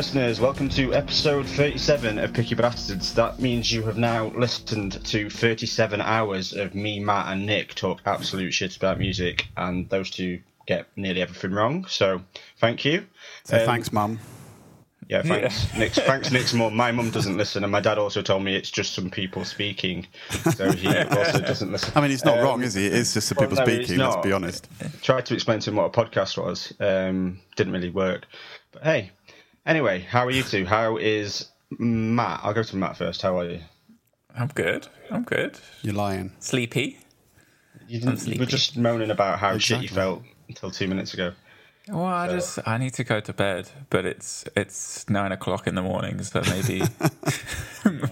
Okay, listeners, welcome to episode 37 of Picky Bastards. That means you have now listened to 37 hours of me, Matt, and Nick talk absolute shit about music, and those two get nearly everything wrong. So, thank you. So Um, thanks, Mum. Yeah, thanks, Nick's, thanks, Nick's mum. My mum doesn't listen, and my dad also told me it's just some people speaking, so he also doesn't listen. I mean, he's not Um, wrong, is he? It is just the well, people no, speaking. Let's be honest. Tried to explain to him what a podcast was. Um, didn't really work. But hey, anyway, how are you two? How is Matt? I'll go to Matt first. How are you? I'm good. I'm good. You're lying. Sleepy. You, didn't, you sleepy. were just moaning about how shit you felt until two minutes ago. Well, I just I need to go to bed, but it's it's nine o'clock in the morning, so maybe that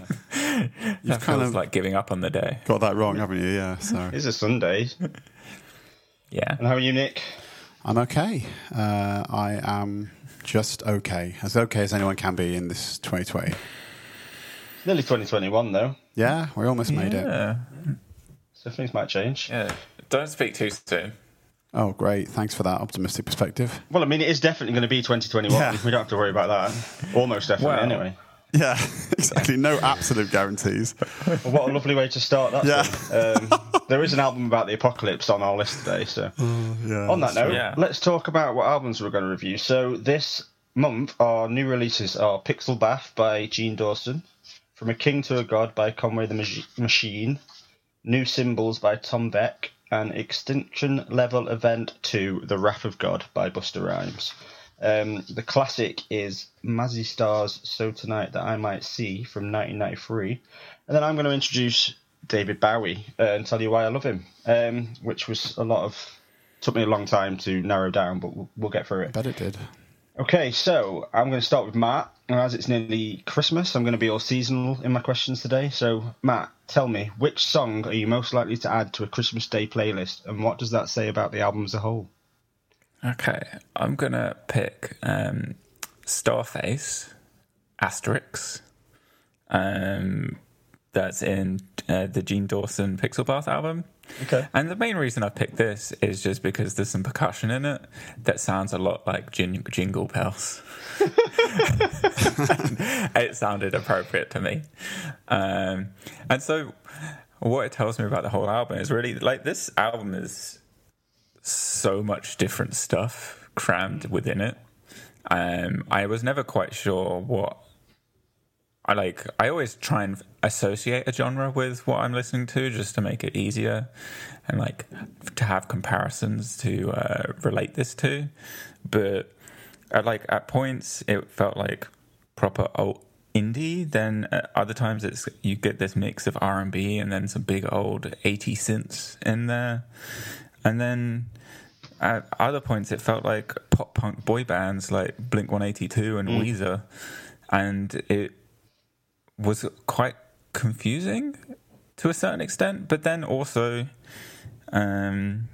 kind feels of- like giving up on the day. Got that wrong, haven't you? Yeah. So It's a Sunday. Yeah. And how are you, Nick? I'm okay. Uh, I am just okay, as okay as anyone can be in this 2020. Nearly 2021 though, Yeah, we almost made it. So things might change. Yeah. Don't speak too soon. Oh, great! Thanks for that optimistic perspective. Well, I mean, it is definitely going to be 2021. Yeah. We don't have to worry about that. Almost definitely, Well, anyway. Yeah, exactly. No absolute guarantees. Well, what a lovely way to start that. Yeah. Um, there is an album about the apocalypse on our list today, so. Yeah. On that note, Yeah. let's talk about what albums we're going to review. So this month, our new releases are Pixel Bath by Jean Dawson, From a King to a God by Conway the Magi- Machine, New Symbols by Tom Vek, and Extinction Level Event 2, The Wrath of God by Busta Rhymes. Um, the classic is Mazzy Star's So Tonight That I Might See from 1993. And then I'm going to introduce David Bowie uh, and tell you why I love him, um, which was a lot of took me a long time to narrow down, but we'll, we'll get through it. Bet it did. Okay, so I'm going to start with Matt. And as it's nearly Christmas, I'm going to be all seasonal in my questions today. So, Matt, tell me, which song are you most likely to add to a Christmas Day playlist, and what does that say about the album as a whole? Okay. I'm gonna pick um Starface asterisk. Um that's in uh, the Jean Dawson Pixel Bath album. Okay. And the main reason I picked this is just because there's some percussion in it that sounds a lot like jing- jingle bells. it sounded appropriate to me. Um, and so, what it tells me about the whole album is really like this album is so much different stuff crammed within it. Um, I was never quite sure what I like. I always try and associate a genre with what I'm listening to, just to make it easier, and like to have comparisons to uh, relate this to. But at like at points, it felt like proper old indie. Then at other times, it's you get this mix of R and B and then some big old 80 synths in there, and then at other points it felt like pop punk boy bands like Blink 182 and Weezer, and it was quite confusing to a certain extent, but then also, um,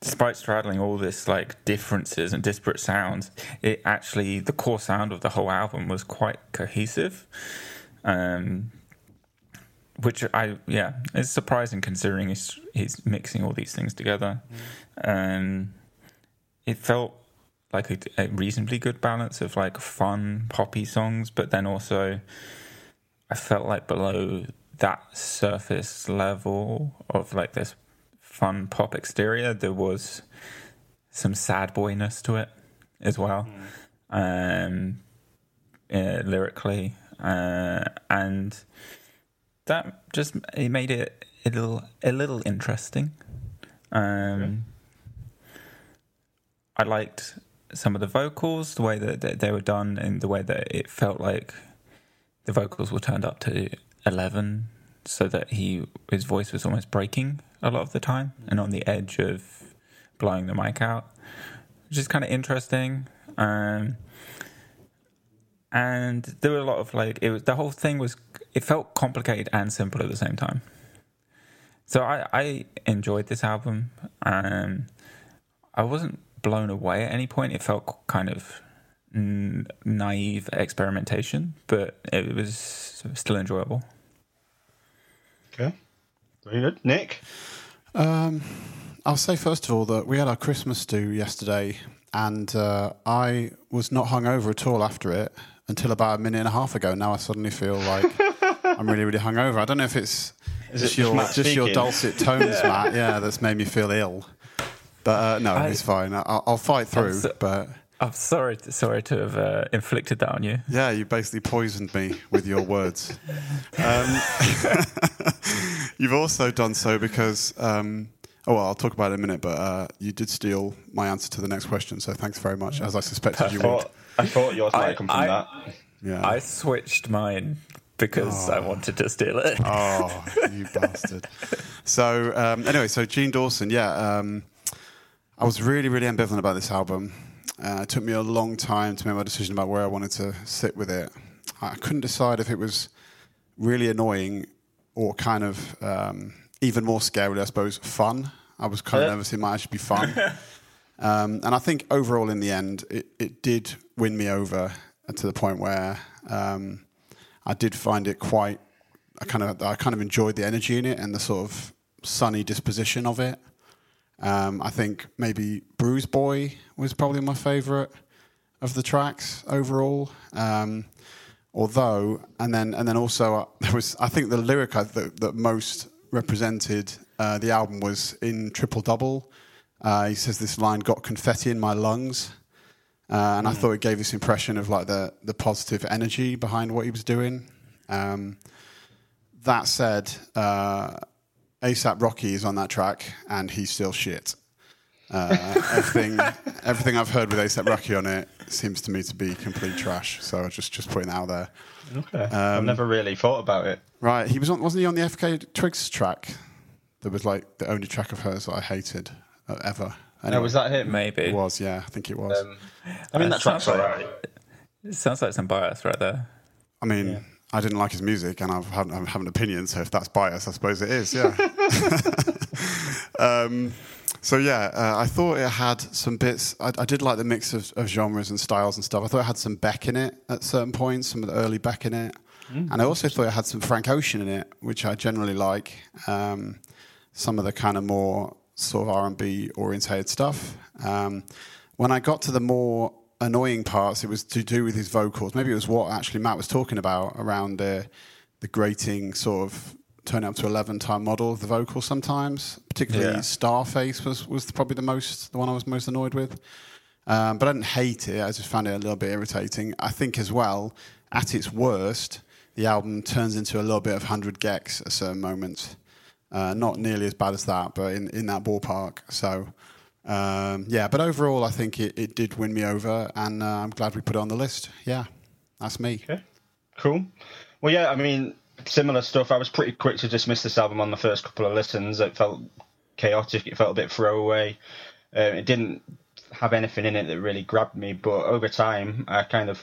despite straddling all this like differences and disparate sounds, it actually the core sound of the whole album was quite cohesive. Um, which I yeah, it's surprising considering he's he's mixing all these things together. Um, it felt like a, a reasonably good balance of like fun poppy songs, but then also I felt like below that surface level of like this fun pop exterior, there was some sad boyness to it as well, um, uh, lyrically, uh, and that just it made it a little a little interesting. Um, I liked some of the vocals, the way that that they were done, and the way that it felt like the vocals were turned up to eleven, so that he his voice was almost breaking a lot of the time, and on the edge of blowing the mic out, which is kind of interesting. Um, and there were a lot of like it was the whole thing was it felt complicated and simple at the same time. So I, I enjoyed this album. Um, I wasn't blown away at any point. It felt kind of n- naive experimentation, but it was still enjoyable. Okay. Very good. Nick? Um, I'll say first of all that we had our Christmas do yesterday, and uh, I was not hungover at all after it until about a minute and a half ago. Now I suddenly feel like I'm really, really hungover. I don't know if it's Is just it your Matt just your dulcet tones, Matt. Yeah, that's made me feel ill. But uh, no, I- it's fine. I- I'll fight through. so- but I'm sorry, sorry to have uh, inflicted that on you. yeah, you basically poisoned me with your words. Um, you've also done so because. Um, Oh well, I'll talk about it in a minute, but uh, you did steal my answer to the next question, so thanks very much, as I suspected you would. I thought yours might I- have come from I- that. Yeah. I switched mine because I wanted to steal it. Oh, you bastard. So, um, anyway, so Jean Dawson, yeah. Um, I was really, really ambivalent about this album. Uh, it took me a long time to make my decision about where I wanted to sit with it. I couldn't decide if it was really annoying or kind of um, even more scary, I suppose, fun. I was kind of nervous it might actually be fun. Um, and I think overall, in the end, it, it did win me over to the point where um, I did find it quite. I kind of I kind of enjoyed the energy in it and the sort of sunny disposition of it. Um, I think maybe Bruise Boy was probably my favourite of the tracks overall. Um, although, and then and then also uh, there was I think the lyric that, that most represented uh, the album was in Triple Double. Uh, he says this line, "Got confetti in my lungs," uh, and I thought it gave this impression of like the the positive energy behind what he was doing. Um, that said, uh, ASAP Rocky is on that track, and he's still shit. Uh, everything, everything I've heard with ASAP Rocky on it seems to me to be complete trash. So just just putting that out there. Okay. I've never really thought about it. Right, he was on, wasn't he on the FKA twigs track? That was like the only track of hers that I hated uh, ever. No, was that him? Maybe. It was, yeah, I think it was. Um, I mean, Uh, that sounds like- alright. It sounds like some bias right there. I mean, I didn't like his music, and I've had, I have an opinion. So if that's bias, I suppose it is. Yeah. um, so yeah, uh, I thought it had some bits. I, I did like the mix of, of genres and styles and stuff. I thought it had some Beck in it at certain points, some of the early Beck in it, and I also thought it had some Frank Ocean in it, which I generally like. Um, some of the kind of more sort of R and B orientated stuff. Um, when I got to the more annoying parts, it was to do with his vocals. Maybe it was what actually Matt was talking about around the the grating sort of turn it up to eleven time model of the vocals. Sometimes, particularly Yeah. Starface was was probably the most the one I was most annoyed with. Um, but I didn't hate it. I just found it a little bit irritating. I think as well, at its worst, the album turns into a little bit of hundred gecs at certain moments. Uh, not nearly as bad as that, but in, in that ballpark. So, um, yeah, but overall, I think it, it did win me over, and uh, I'm glad we put it on the list. Yeah, that's me. Okay, cool. Well, yeah, I mean, similar stuff. I was pretty quick to dismiss this album on the first couple of listens. It felt chaotic. It felt a bit throwaway. Uh, it didn't have anything in it that really grabbed me. But over time, I kind of,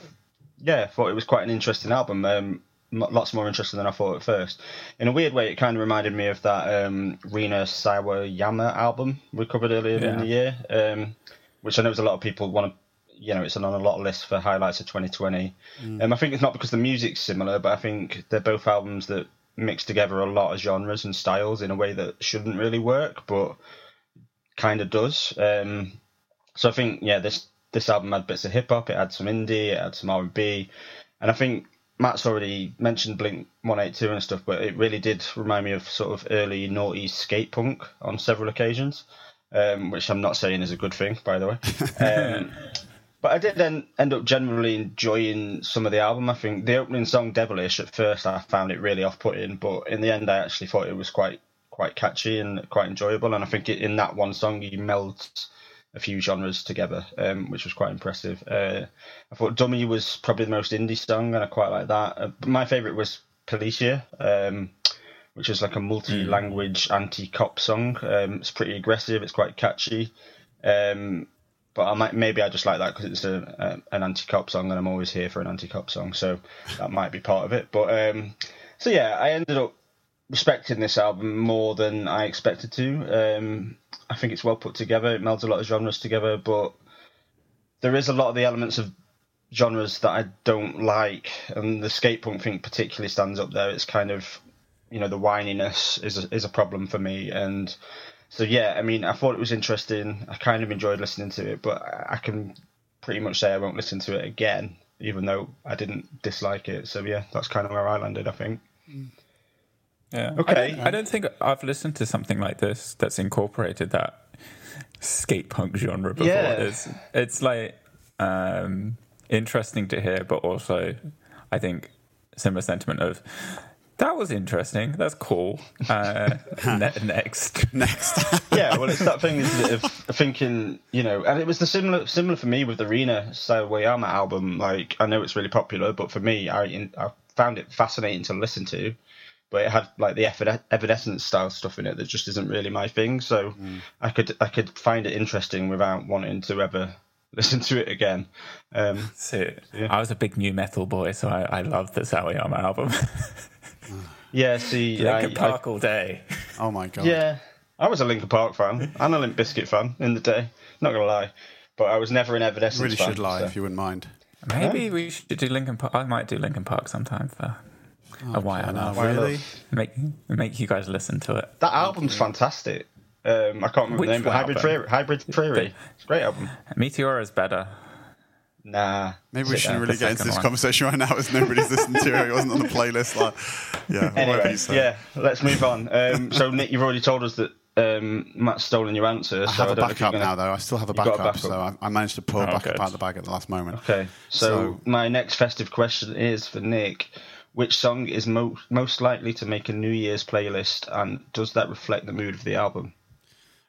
yeah, thought it was quite an interesting album. Um, lots more interesting than I thought at first. In a weird way, it kind of reminded me of that um, Rina Sawayama album we covered earlier in the year, um, which I know there's a lot of people want to you know, it's on a lot of lists for highlights of 2020. Um, I think it's not because the music's similar, but I think they're both albums that mix together a lot of genres and styles in a way that shouldn't really work, but kind of does. Um, so I think, yeah, this this album had bits of hip hop, it had some indie, it had some R and B, and I think Matt's already mentioned Blink 182 and stuff, but it really did remind me of sort of early naughty skate punk on several occasions, um, which I'm not saying is a good thing, by the way. Um, but I did then end up generally enjoying some of the album. I think the opening song "Devilish" at first I found it really off-putting, but in the end I actually thought it was quite quite catchy and quite enjoyable. And I think it, in that one song he melds a few genres together, um, which was quite impressive. Uh, I thought "Dummy" was probably the most indie song, and I quite like that. Uh, my favourite was "Policia." Um, which is like a multi-language anti-cop song. Um, it's pretty aggressive. It's quite catchy. Um, but I might maybe I just like that because it's a, a an anti-cop song, and I'm always here for an anti-cop song, so that might be part of it. But um, so yeah, I ended up respecting this album more than I expected to. Um, I think it's well put together. It melds a lot of genres together, but there is a lot of the elements of genres that I don't like, and the skate punk thing particularly stands up there. It's kind of you know the whininess is a, is a problem for me, and so yeah, I mean, I thought it was interesting. I kind of enjoyed listening to it, but I can pretty much say I won't listen to it again, even though I didn't dislike it. So yeah, that's kind of where I landed. I think. Yeah. Okay. I don't, I don't think I've listened to something like this that's incorporated that skate punk genre before. Yeah. It's it's like um, interesting to hear, but also I think similar sentiment of that was interesting. That's cool. Uh, ne- next, Next. yeah, well, it's that thing of thinking, you know, and it was the similar similar for me with the Rina Sawayama album. Like, I know it's really popular, but for me, I I found it fascinating to listen to. But it had like the Evide- Evanescence style stuff in it that just isn't really my thing. So I could I could find it interesting without wanting to ever listen to it again. Um, so, I was a big nu metal boy, so I, I loved the Sawayama album. yeah, see, Linkin I, I, Park all day. oh my god. yeah, I was a Linkin Park fan and a Limp Bizkit fan in the day. Not gonna lie, but I was never an Evanescence Really fan. should lie so- if you wouldn't mind. Maybe we should do Linkin Park. I might do Linkin Park sometime for a while. Now. really? Make make you guys listen to it. That album's fantastic. Um, I can't remember Which the name, but Hybrid album? Prairie. Hybrid Prairie. It's a great album. Meteor is better. Nah. Maybe we shouldn't really get into this one. conversation right now as nobody's listening to it. It wasn't on the playlist. Like, yeah, Anyway, you yeah, let's move on. Um, so, Nick, you've already told us that um, Matt's stolen your answer. I so have I a don't know if you're backup gonna- now, though. I still have a You've a backup, backup. so I, I managed to pull a Oh, backup good. out of the bag at the last moment. Okay, so, So- my next festive question is for Nick. Which song is mo- most likely to make a New Year's playlist, and does that reflect the mood of the album?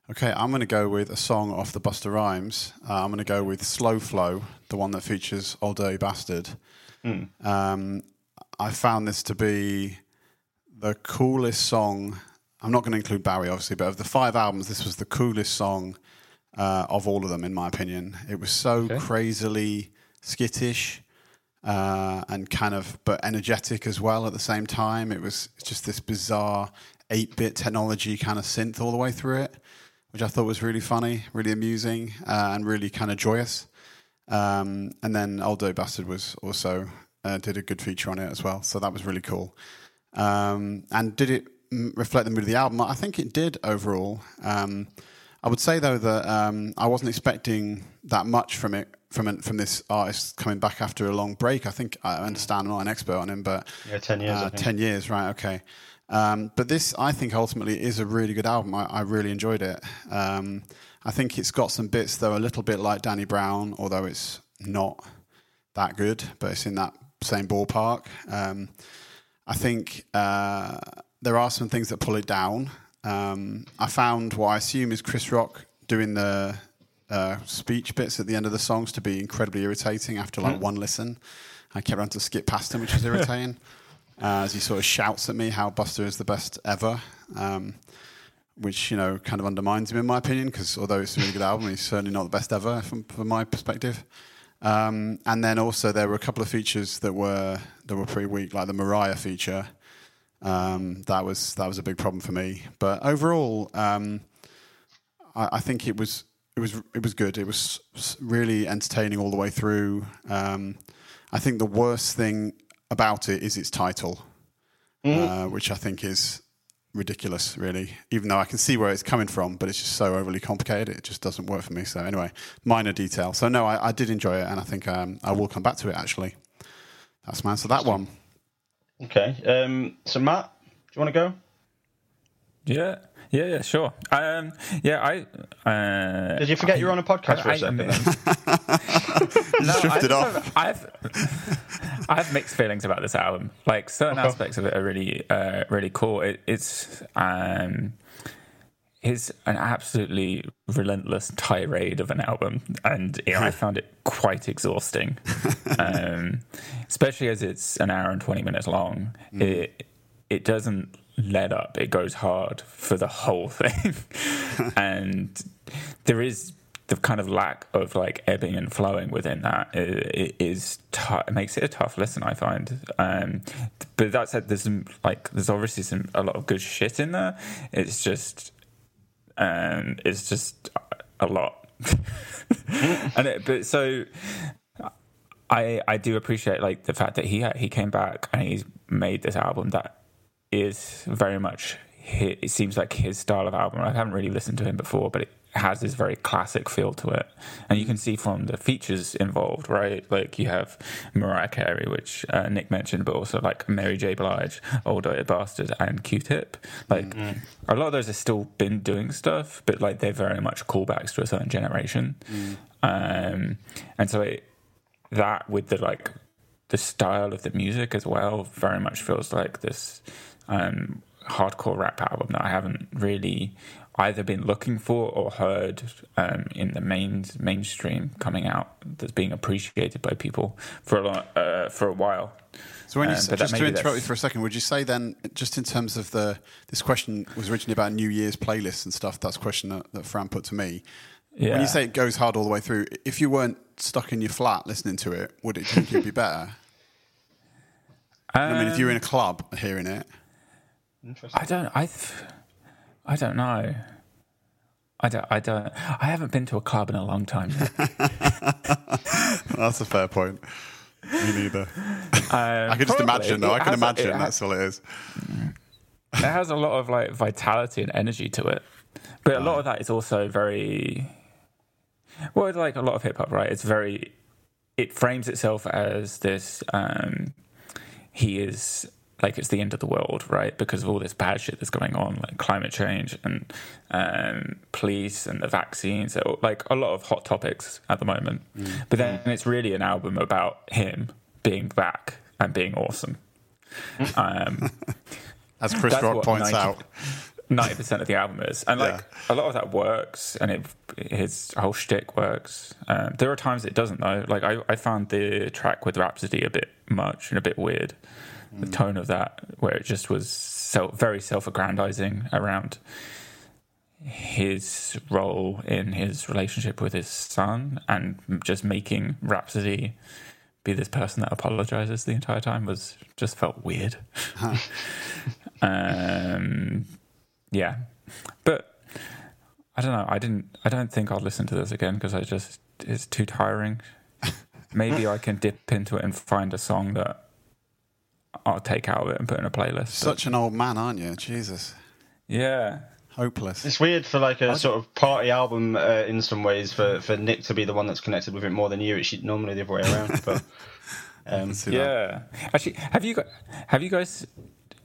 Okay, I'm going to go with a song off the Busta Rhymes. Uh, I'm going to go with Slow Flow, the one that features Old Dirty Bastard. Um, I found this to be the coolest song. I'm not going to include Barry, obviously, but of the five albums, this was the coolest song uh, of all of them, in my opinion. It was so crazily skittish uh, and kind of, but energetic as well at the same time. It was just this bizarre 8 bit technology kind of synth all the way through it, which I thought was really funny, really amusing, uh, and really kind of joyous. Um, and then Dirty Bastard was also uh, did a good feature on it as well, so that was really cool. Um, and did it reflect the mood of the album? I think it did overall. Um, I would say though that um, I wasn't expecting that much from it from from this artist coming back after a long break. I think I understand I'm not an expert on him, but Yeah, 10 years, Uh, ten years, right? Okay. Um, but this, I think, ultimately is a really good album. I, I really enjoyed it. Um, I think it's got some bits though, a little bit like Danny Brown, although it's not that good, but it's in that same ballpark. Um, I think uh, there are some things that pull it down. Um, I found what I assume is Chris Rock doing the uh, speech bits at the end of the songs to be incredibly irritating after like one listen. I kept having to skip past him, which was irritating. uh, as he sort of shouts at me how Busta is the best ever, um, which you know kind of undermines him in my opinion. Because although it's a really good album, he's certainly not the best ever from, from my perspective. Um, and then also there were a couple of features that were that were pretty weak, like the Mariah feature. Um, that was that was a big problem for me. But overall, um, I, I think it was it was it was good. It was really entertaining all the way through. Um, I think the worst thing about it is its title, uh, which I think is ridiculous. Really, even though I can see where it's coming from, but it's just so overly complicated. It just doesn't work for me. So anyway, minor detail. So no, I, I did enjoy it, and I think um, I will come back to it. Actually, that's my answer. to That one. Okay. Um, so, Matt, do you want to go? Yeah, yeah, yeah, sure. Um, yeah, I. Uh, Did you forget you were on a podcast for a I- second? I- then? no, Drifted I off. I've, I have mixed feelings about this album. Like certain Okay. aspects of it are really, uh, really cool. It, it's um, it's an absolutely relentless tirade of an album, and you know, I found it quite exhausting. um, especially as it's an hour and twenty minutes long. It it doesn't let up. It goes hard for the whole thing, and there is the kind of lack of like ebbing and flowing within that i- i- is tou- it makes it a tough listen. I find, um, but that said, there's some like there's obviously some a lot of good shit in there. It's just, um, it's just a lot, and it, but so. I, I do appreciate like the fact that he he came back and he's made this album that is very much hi it seems like his style of album. I haven't really listened to him before, but it has this very classic feel to it, and you can see from the features involved, right? Like you have Mariah Carey, which uh, Nick mentioned, but also like Mary J. Blige, Old Dirty Bastard, and Q-Tip. Like mm-hmm. a lot of those have still been doing stuff, but like they're very much callbacks to a certain generation, mm. um, and so it, that with the like the style of the music as well very much feels like this um, hardcore rap album that I haven't really either been looking for or heard um, in the main mainstream coming out that's being appreciated by people for a lot, uh, for a while. So when you um, just to interrupt you for a second, would you say then, just in terms of the this question was originally about New Year's playlists and stuff? That's a question that, that Fran put to me. Yeah. When you say it goes hard all the way through, if you weren't stuck in your flat listening to it, would it think it'd be better? Um, I mean, if you were in a club hearing it, I don't. I. I don't know. I don't. I don't. I haven't been to a club in a long time. that's a fair point. Me neither. Um, I can just imagine. though. I can imagine that's all it is. It has a lot of like vitality and energy to it, but a lot of that is also very. Well, like a lot of hip hop, right? It's very. It frames itself as this. Um, he is like it's the end of the world, right? Because of all this bad shit that's going on, like climate change and um, police and the vaccines, like a lot of hot topics at the moment. Mm. But then it's really an album about him being back and being awesome. Um, As Chris Rock points 90, out. Ninety percent of the album is, and like yeah. a lot of that works, and it his whole shtick works. Um, there are times it doesn't though. Like I, I found the track with Rapsody a bit much and a bit weird the tone of that, where it just was so very self-aggrandizing around his role in his relationship with his son, and just making Rapsody be this person that apologizes the entire time was just felt weird. Huh. um, yeah, but I don't know. I didn't. I don't think I'll listen to this again because I just it's too tiring. Maybe I can dip into it and find a song that I'll take out of it and put in a playlist. Such but. an old man, aren't you? Jesus. Yeah. Hopeless. It's weird for like a sort of party album uh, in some ways for, for Nick to be the one that's connected with it more than you. It's normally the other way around. But um, yeah, actually, have you got have you guys?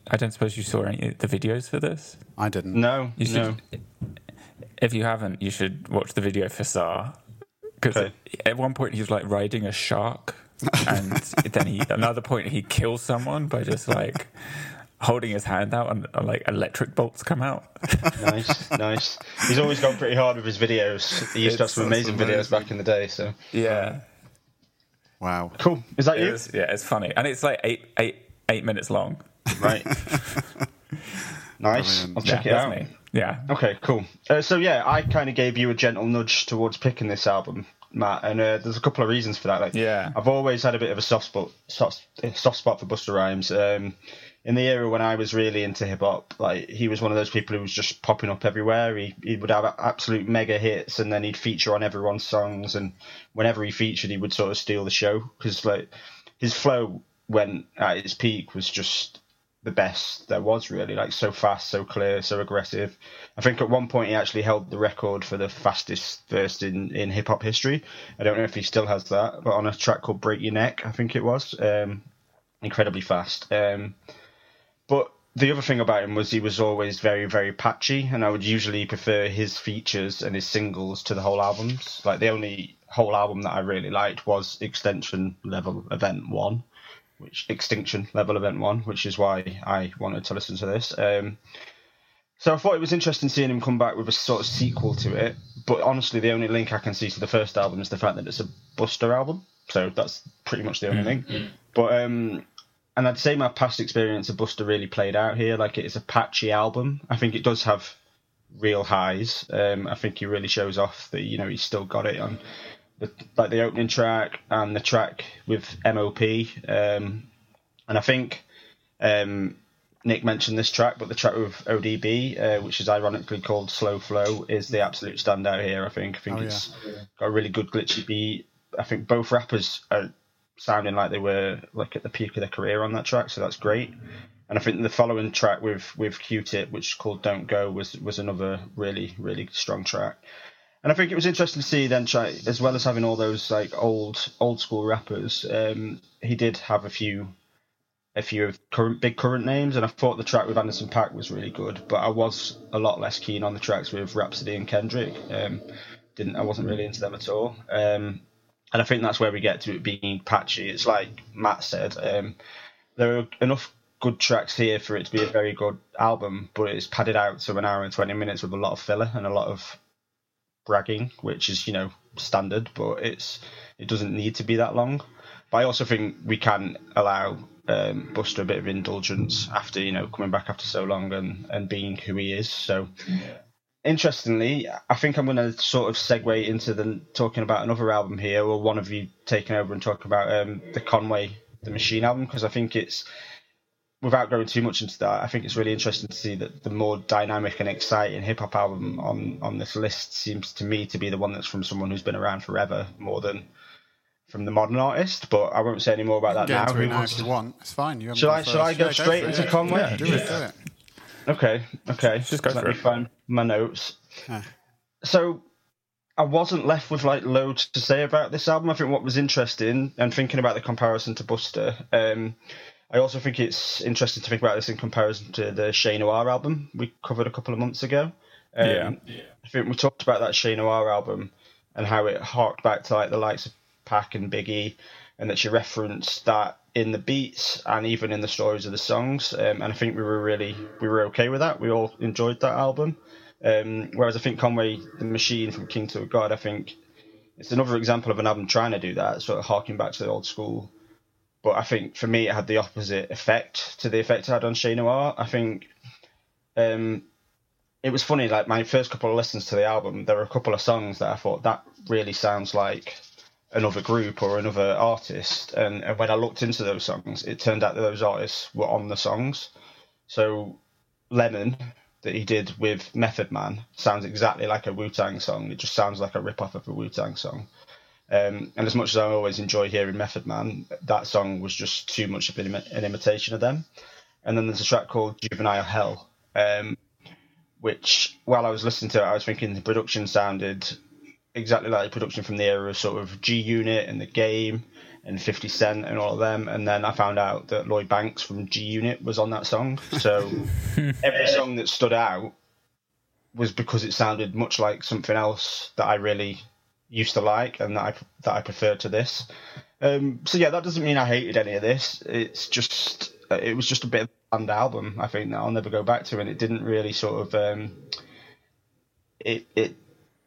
I don't suppose you saw any the videos for this. I didn't. No, you should. No. If you haven't, you should watch the video for Czar because okay. at one point he's like riding a shark and then he another point he kills someone by just like holding his hand out and, and like electric bolts come out. nice, nice. He's always gone pretty hard with his videos. He used to have some amazing, amazing, videos back in the day. So yeah. Wow. Cool. Is that it you? Is, yeah, it's funny, and it's like eight, eight, eight minutes long. Right. nice. I'll check yeah, it out. Me. Yeah. Okay. Cool. Uh, so yeah, I kind of gave you a gentle nudge towards picking this album Matt, and uh, there's a couple of reasons for that. Like, yeah, I've always had a bit of a soft spot, soft, soft spot for Busta Rhymes. Um, in the era when I was really into hip hop, like he was one of those people who was just popping up everywhere. He he would have absolute mega hits, and then he'd feature on everyone's songs. And whenever he featured, he would sort of steal the show because like his flow when at its peak was just the best there was really. Like so fast so clear so aggressive. I think at one point he actually held the record for the fastest verse in, in hip-hop history. I don't know if he still has that but on a track called break your neck i think it was. Um, incredibly fast. Um, but the other thing about him was he was always very very patchy and i would usually prefer his features and his singles to the whole albums. Like the only whole album that i really liked was extension level event one which Extinction Level Event One, which is why I wanted to listen to this. Um, so I thought it was interesting seeing him come back with a sort of sequel to it. But honestly, the only link I can see to the first album is the fact that it's a Busta album. So that's pretty much the only mm-hmm. thing. But um, and I'd say my past experience of Busta really played out here. Like it is a patchy album. I think it does have real highs. Um, I think he really shows off that you know he's still got it on the, like the opening track and the track with MOP. Um, and I think um, Nick mentioned this track, but the track with ODB, uh, which is ironically called Slow Flow, is the absolute standout here. I think. I think oh, it's yeah. got a really good glitchy beat. I think both rappers are sounding like they were like at the peak of their career on that track, so that's great. And I think the following track with with Q-Tip, which is called "Don't Go," was was another really really strong track. And I think it was interesting to see then, try, as well as having all those like old old school rappers, um, he did have a few a few of current big current names, and I thought the track with Anderson .Paak was really good. But I was a lot less keen on the tracks with Rapsody and Kendrick. Um, didn't I wasn't really into them at all. Um, and I think that's where we get to it being patchy. It's like Matt said, um, there are enough good tracks here for it to be a very good album, but it's padded out to an hour and 20 minutes with a lot of filler and a lot of bragging, which is, you know, standard, but it's it doesn't need to be that long. But I also think we can allow um, Busta a bit of indulgence after, you know, coming back after so long and, and being who he is. So, interestingly, I think I'm going to sort of segue into the talking about another album here, or one of you taking over and talking about um, the Conway the Machine album, because I think it's without going too much into that, I think it's really interesting to see that the more dynamic and exciting hip hop album on on this list seems to me to be the one that's from someone who's been around forever more than from the modern artist. But I won't say any more about that Get now. into Who it now wants if you want. It's fine. You Shall I shall I go Yeah, straight for into it. Conway? Yeah, Do it. Do it. Okay, okay. Just go Let for me it. find my notes. Yeah. So I wasn't left with like loads to say about this album. I think what was interesting and thinking about the comparison to Busta, um, I also think it's interesting to think about this in comparison to the Che Noir album we covered a couple of months ago. Um, Yeah. I think we talked about that Che Noir album and how it harked back to like the likes of Pac and Biggie, and that she referenced that in the beats and even in the stories of the songs. Um, and I think we were really we were okay with that. We all enjoyed that album. Um, whereas I think Conway the Machine from King to a God, I think it's another example of an album trying to do that, sort of harking back to the old school. But I think for me, it had the opposite effect to the effect it had on Che Noir. I think um, it was funny. Like my first couple of listens to the album, there were a couple of songs that I thought that really sounds like another group or another artist. And, and when I looked into those songs, it turned out that those artists were on the songs. So Lemon that he did with Method Man sounds exactly like a Wu Tang song. It just sounds like a rip off of a Wu Tang song. Um, and as much as I always enjoy hearing Method Man, that song was just too much of an, an imitation of them. And then there's a track called Juvenile Hell, um, which while I was listening to it, I was thinking the production sounded exactly like the production from the era of sort of G Unit and the Game and 50 Cent and all of them. And then I found out that Lloyd Banks from G Unit was on that song. So every song that stood out was because it sounded much like something else that I really used to like and that I that I preferred to this. Um, so yeah, that doesn't mean I hated any of this. It's just it was just a bit of a bland album. I think that I'll never go back to, and it didn't really sort of um, it it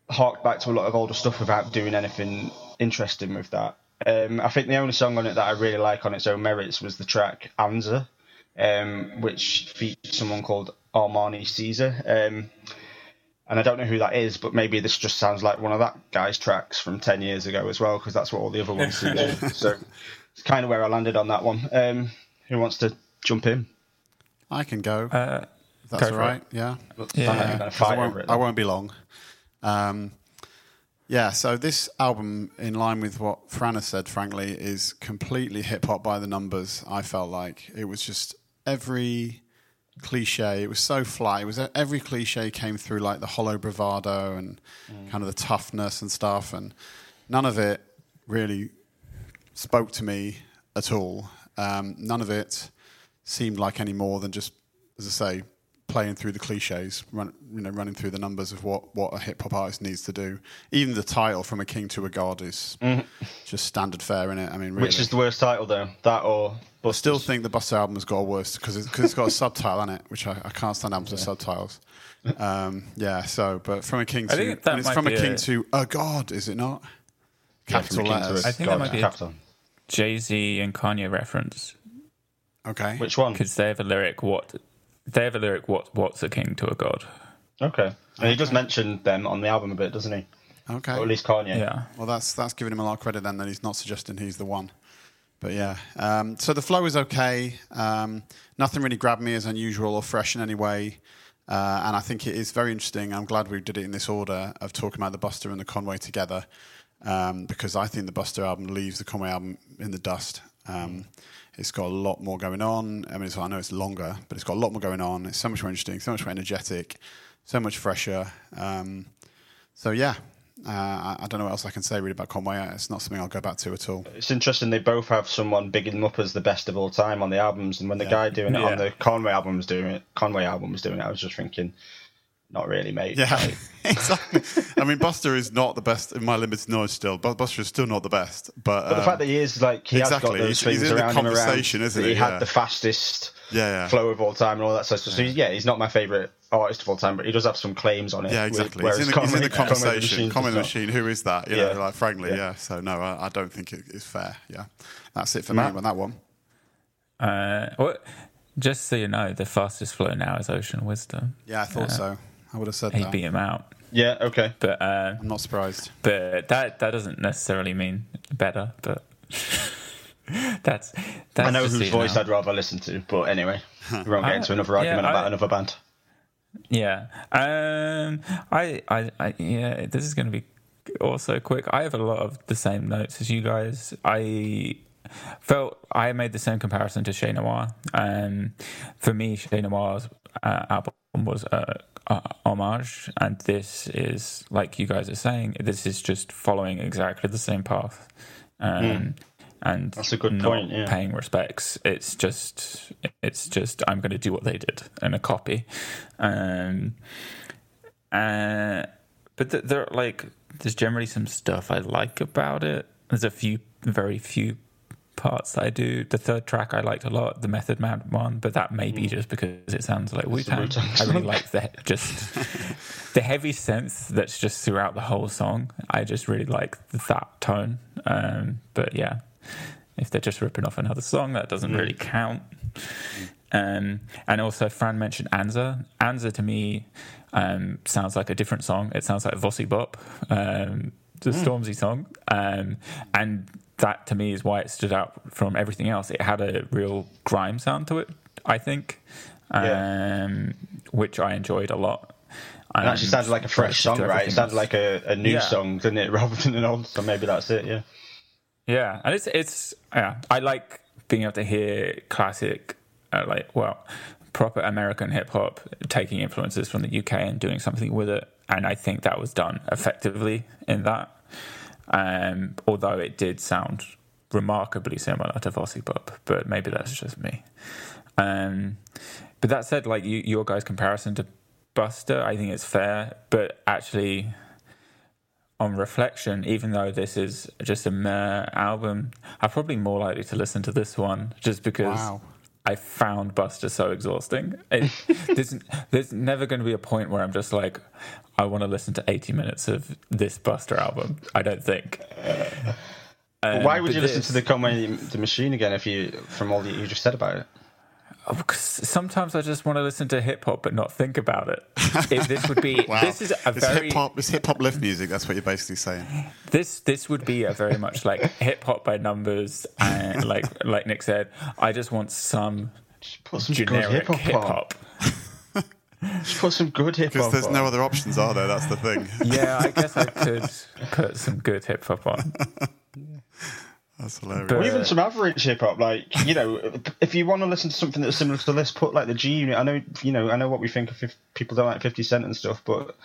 harked back to a lot of older stuff without doing anything interesting with that. Um, I think the only song on it that I really like on its own merits was the track Anza, um, which featured someone called Armani Caesar. And I don't know who that is, but maybe this just sounds like one of that guy's tracks from 10 years ago as well, because that's what all the other ones do. So it's kind of where I landed on that one. Um, who wants to jump in? I can go. Uh, that's go all for right. Yeah. Looks like you're gonna 'Cause fight I won't, it. I won't be long. Um, yeah, so this album, in line with what Fran has said, frankly, is completely hip hop by the numbers. I felt like it was just every cliche. It was so flat. It was every cliche came through like the hollow bravado and kind of the toughness and stuff, and none of it really spoke to me at all. Um, none of it seemed like any more than just, as I say, playing through the cliches, run, you know, running through the numbers of what, what a hip hop artist needs to do. Even the title "From a King to a God" is just standard fare in it. I mean, really. Which is the worst title, though? That or I still think the Busta album has got a worse because it's, 'cause it's got a subtitle on it, which I, I can't stand albums with subtitles. Um, yeah, so but from a king I to think that and it's from a king a- to a god, is it not? Yeah, Capital from a king to a letters. I think god, that might be a- capital. Jay Z and Kanye reference Okay. Which one? because they have a lyric. What they have a lyric. What what's a king to a god? Okay. And he does mention them on the album a bit, doesn't he? Okay. Or at least Kanye. Yeah. Well, that's that's giving him a lot of credit then that he's not suggesting he's the one. But yeah, um, so the flow is okay. Um, nothing really grabbed me as unusual or fresh in any way. Uh, and I think it is very interesting. I'm glad we did it in this order of talking about the Busta and the Conway together, um, because I think the Busta album leaves the Conway album in the dust. Um, it's got a lot more going on. I mean, it's, I know it's longer, but it's got a lot more going on. It's so much more interesting, so much more energetic, so much fresher. Um, so yeah, uh, I, I don't know what else I can say really about Conway. It's not something I'll go back to at all. It's interesting. They both have someone bigging them up as the best of all time on the albums, and when the Yeah. guy doing it Yeah. on the Conway album was doing it, Conway album was doing it. I was just thinking, not really, mate. Yeah, Like, exactly. I mean, Busta is not the best in my limited knowledge still, but Busta is still not the best. But, But the um, fact that he is like he exactly, has got those he's- he's things in the around him around. isn't that he? He had Yeah. the fastest yeah, yeah. flow of all time and all that stuff. So he's, yeah, he's not my favorite artist of all time, but he does have some claims on it. Yeah, exactly. whereas He's in the, he's in the conversation. Machine Common does machine. Who is that? You Yeah. know, like frankly, yeah. Yeah. So no, I, I don't think it is fair. Yeah, that's it for Matt? me on that one. Uh, well, just so you know, the fastest flow now is Ocean Wisdom. Yeah, I thought so. I would have said He that. beat him out, Yeah, okay. but uh, I'm not surprised. but that that doesn't necessarily mean better. But that's that's I know whose voice know. I'd rather listen to, but anyway, we won't get I- into another yeah, argument I- about another band. Yeah. Um. I. I. I yeah. This is going to be also quick. I have a lot of the same notes as you guys. I felt I made the same comparison to Che Noir. Um. For me, Che Noir's uh, album was a, a homage, and this is like you guys are saying. This is just following exactly the same path. Um. And Hmm. That's a good not point, yeah. paying respects. It's just, it's just, I'm going to do what they did in a copy. Um, uh, but th- there, like, there's generally some stuff I like about it. There's a few, very few parts that I do. The third track I liked a lot, the Method Man one, but that may be just because it sounds like Wu Tang. I really like the just the heavy synth that's just throughout the whole song. I just really like that tone. Um, but yeah, if they're just ripping off another song, that doesn't really count. Um, and also, Fran mentioned Anza. Anza to me um, sounds like a different song. It sounds like Vossi Bop, um, the Stormzy song. Um, and that to me is why it stood out from everything else. It had a real grime sound to it, I think, um, Yeah. which I enjoyed a lot. It actually sounded like a fresh song, right? It sounded like a, a new Yeah. song, didn't it, rather than an old? So maybe that's it. Yeah. Yeah, and it's it's yeah. I like being able to hear classic, uh, like well, proper American hip hop taking influences from the UK and doing something with it, and I think that was done effectively in that. Um, although it did sound remarkably similar to Vossi Bop, but maybe that's just me. Um, but that said, like you, your guys' comparison to Busta, I think it's fair, but actually on reflection, even though this is just a mere album, I'm probably more likely to listen to this one just because Wow. I found Busta so exhausting. It, there's, there's never going to be a point where I'm just like, I want to listen to 80 minutes of this Busta album. I don't think. Um, Why would but you listen to the Conway the Machine again if you from all that you just said about it? Oh, 'cause sometimes I just want to listen to hip hop but not think about it. If this would be Wow. this is a it's very hip hop. It's hip hop lift music. That's what you're basically saying. this this would be a very much like hip hop by numbers and like like Nick said, I just want some Just put some generic hip hip hop. Hop. Just put some good hip hop. Because hop. there's no other options, are there? That's the thing. Yeah, I guess I could put some good hip hop on. That's hilarious. But- Or even some average hip hop, like you know, if you want to listen to something that's similar to this, put like the G Unit. I know, you know, I know what we think of if people don't like Fifty Cent and stuff, but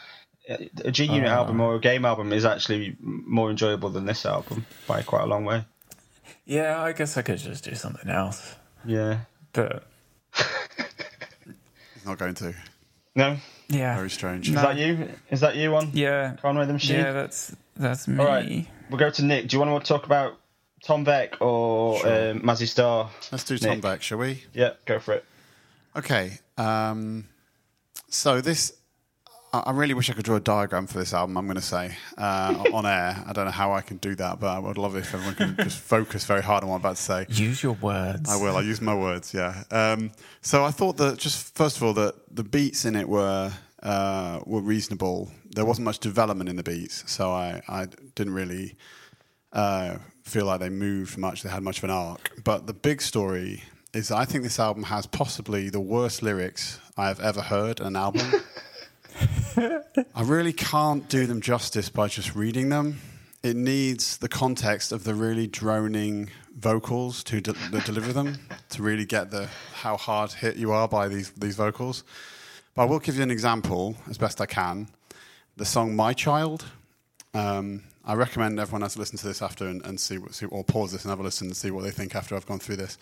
uh, a G Unit oh. album or a Game album is actually more enjoyable than this album by quite a long way. Yeah, I guess I could just do something else. Yeah. But He's not going to. No, yeah. Very strange. is that you? Is that you on Yeah. Conway the Machine? Yeah, that's that's me. All right, we'll go to Nick. Do you want to talk about Tom Vek or Sure. um, Mazzy Star? Let's do Tom Nick. Vek, shall we? Yeah, go for it. Okay. Um, so this, I really wish I could draw a diagram for this album. I'm going to say uh, on air. I don't know how I can do that, but I would love it if everyone can just focus very hard on what I'm about to say. Use your words. I will. I use my words. Yeah. Um, so I thought that just first of all that the beats in it were uh, were reasonable. There wasn't much development in the beats, so I, I didn't really uh, feel like they moved much. They had much of an arc. But the big story is I think this album has possibly the worst lyrics I have ever heard in an album. I really can't do them justice by just reading them. it needs the context of the really droning vocals to, de- deliver them to really get the how hard hit you are by these these vocals. But I will give you an example as best I can. The song "My Child." Um, I recommend everyone has to listen to this after and, and see, what, see or pause this and have a listen and see what they think after I've gone through this.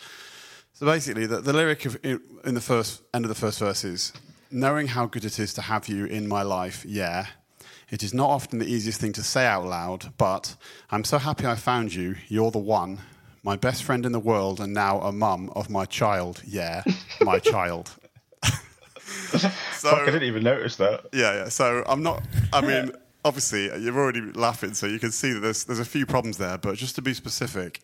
So basically, the, the lyric of, in the first end of the first verse is, "Knowing how good it is to have you in my life, yeah." It is not often the easiest thing to say out loud, but I'm so happy I found you. You're the one. My best friend in the world, and now a mum of my child. Yeah, my child. so, Fuck, I didn't even notice that. Yeah, yeah. So I'm not. I mean, obviously, you're already laughing, so you can see that there's there's a few problems there. But just to be specific,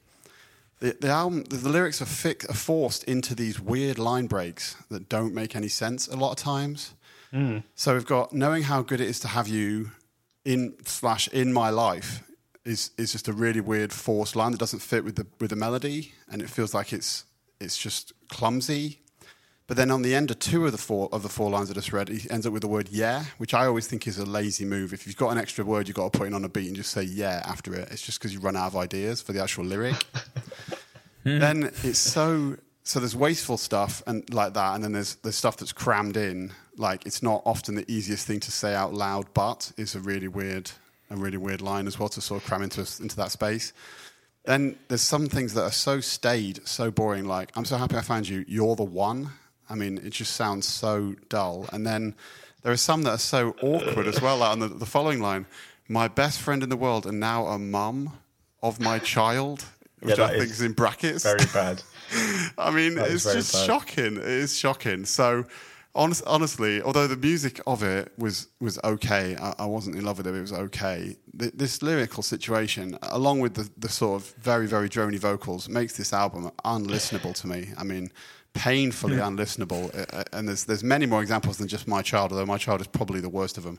the, the album, the, the lyrics are, fi- are forced into these weird line breaks that don't make any sense a lot of times. Mm. So we've got knowing how good it is to have you in slash in my life is is just a really weird forced line that doesn't fit with the with the melody, and it feels like it's it's just clumsy. But then on the end of two of the four of the four lines I just read, he ends up with the word "yeah," which I always think is a lazy move. If you've got an extra word, you've got to put it on a beat and just say "yeah" after it. It's just because you run out of ideas for the actual lyric. Hmm. then it's so so there's wasteful stuff and like that, and then there's there's stuff that's crammed in. Like it's not often the easiest thing to say out loud, but is a really weird a really weird line as well to sort of cram into into that space. Then there's some things that are so staid, so boring. Like I'm so happy I found you. You're the one. I mean, it just sounds so dull. And then there are some that are so awkward as well. Like on the, the following line, my best friend in the world and now a mum of my child, which yeah, I think is in brackets. Very bad. I mean, that it's just bad. shocking. It is shocking. So, honest, honestly, although the music of it was was okay, I, I wasn't in love with it. It was okay. this lyrical situation, along with the, the sort of very very drony vocals, makes this album unlistenable to me. I mean, painfully unlistenable. Uh, uh, and there's there's many more examples than just My Child, although My Child is probably the worst of them.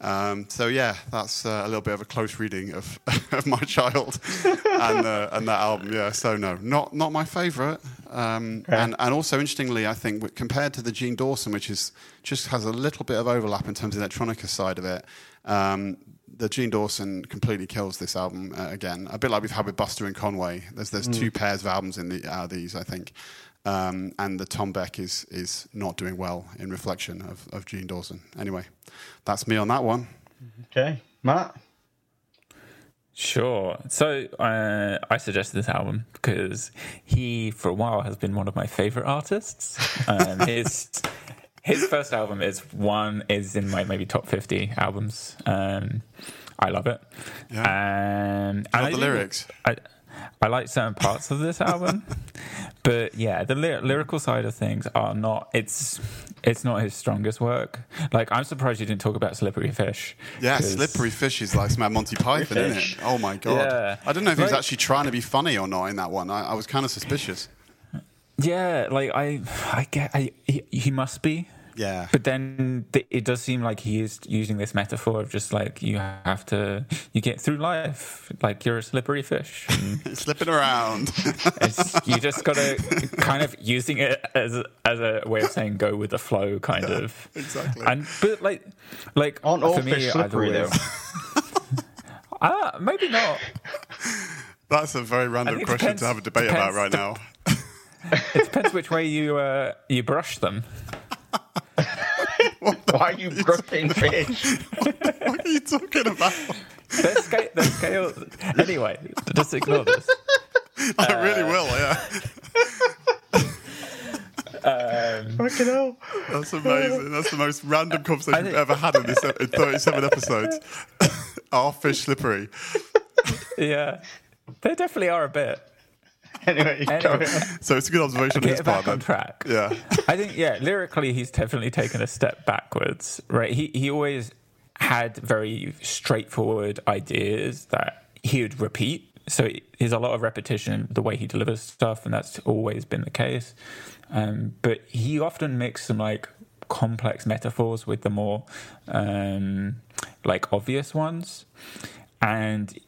Um, so yeah, that's uh, a little bit of a close reading of, of my child and uh, and that album. Yeah, so no, not not my favourite. Um, okay. And and also interestingly, I think compared to the Jean Dawson, which is just has a little bit of overlap in terms of the electronica side of it. Um, the Jean Dawson completely kills this album uh, again. A bit like we've had with Busta and Conway. There's there's mm. two pairs of albums in the these, I think. Um, and the Tom Vek is is not doing well in reflection of, of Jean Dawson. Anyway, that's me on that one. Okay, Matt. Sure. So uh, I suggested this album because he, for a while, has been one of my favorite artists. Um, his his first album is one is in my maybe top fifty albums. Um, I love it. Yeah. Um, and the lyrics. I, I like certain parts of this album, but yeah, the ly- lyrical side of things are not. It's it's not his strongest work. Like I'm surprised you didn't talk about Slippery Fish. Yeah, Slippery Fish is like some Monty Python, isn't it? Oh my god! Yeah. I don't know if like, he's actually trying to be funny or not in that one. I, I was kind of suspicious. Yeah, like I, I get, I, he, he must be yeah. But then it does seem like he is using this metaphor of just like you have to, you get through life like you're a slippery fish. Slipping around. you just got to kind of using it as a, as a way of saying go with the flow, kind yeah, of. Exactly. And but like like aren't all fish me, slippery always, though? uh, maybe not. That's a very random question depends, to have a debate about right now. it depends which way you uh, you brush them. Why are you brushing fish? what are you talking about? The scale, the scale. Anyway, just ignore this. I uh, really will, yeah. Um, Fucking hell. That's amazing. That's the most random conversation think, we've ever had in this in 37 episodes. are fish slippery? Yeah. They definitely are a bit. anyway, anyway. so it's a good observation on his part. Back on track. Yeah, I think yeah, lyrically he's definitely taken a step backwards. Right, he he always had very straightforward ideas that he would repeat. So there's a lot of repetition the way he delivers stuff, and that's always been the case. Um, but he often mixed some like complex metaphors with the more um, like obvious ones, and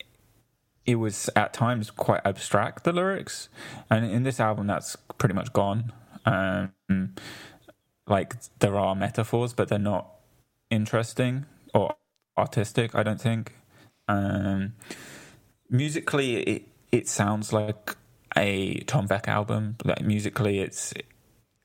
it was at times quite abstract the lyrics. And in this album that's pretty much gone. Um, like there are metaphors but they're not interesting or artistic i don't think. Um, musically, it it sounds like a Tom Vek album. Like musically, it's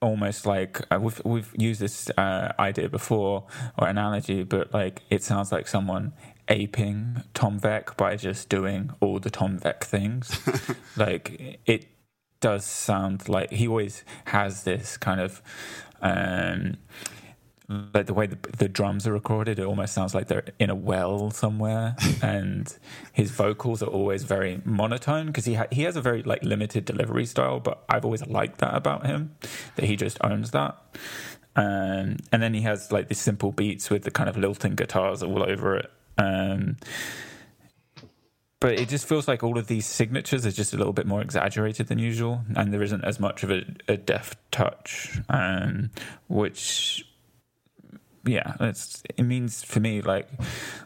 almost like uh, we've we've used this uh, idea before or analogy, but like it sounds like someone aping Tom Vek by just doing all the Tom Vek things. like it does sound like he always has this kind of um, like the way the, the, drums are recorded, it almost sounds like they're in a well somewhere. and his vocals are always very monotone because he ha- he has a very like limited delivery style. But I've always liked that about him, that he just owns that. Um, and then he has like these simple beats with the kind of lilting guitars all over it. Um, but it just feels like all of these signatures are just a little bit more exaggerated than usual, and there isn't as much of a, a deft touch, um, which yeah, it's it means for me like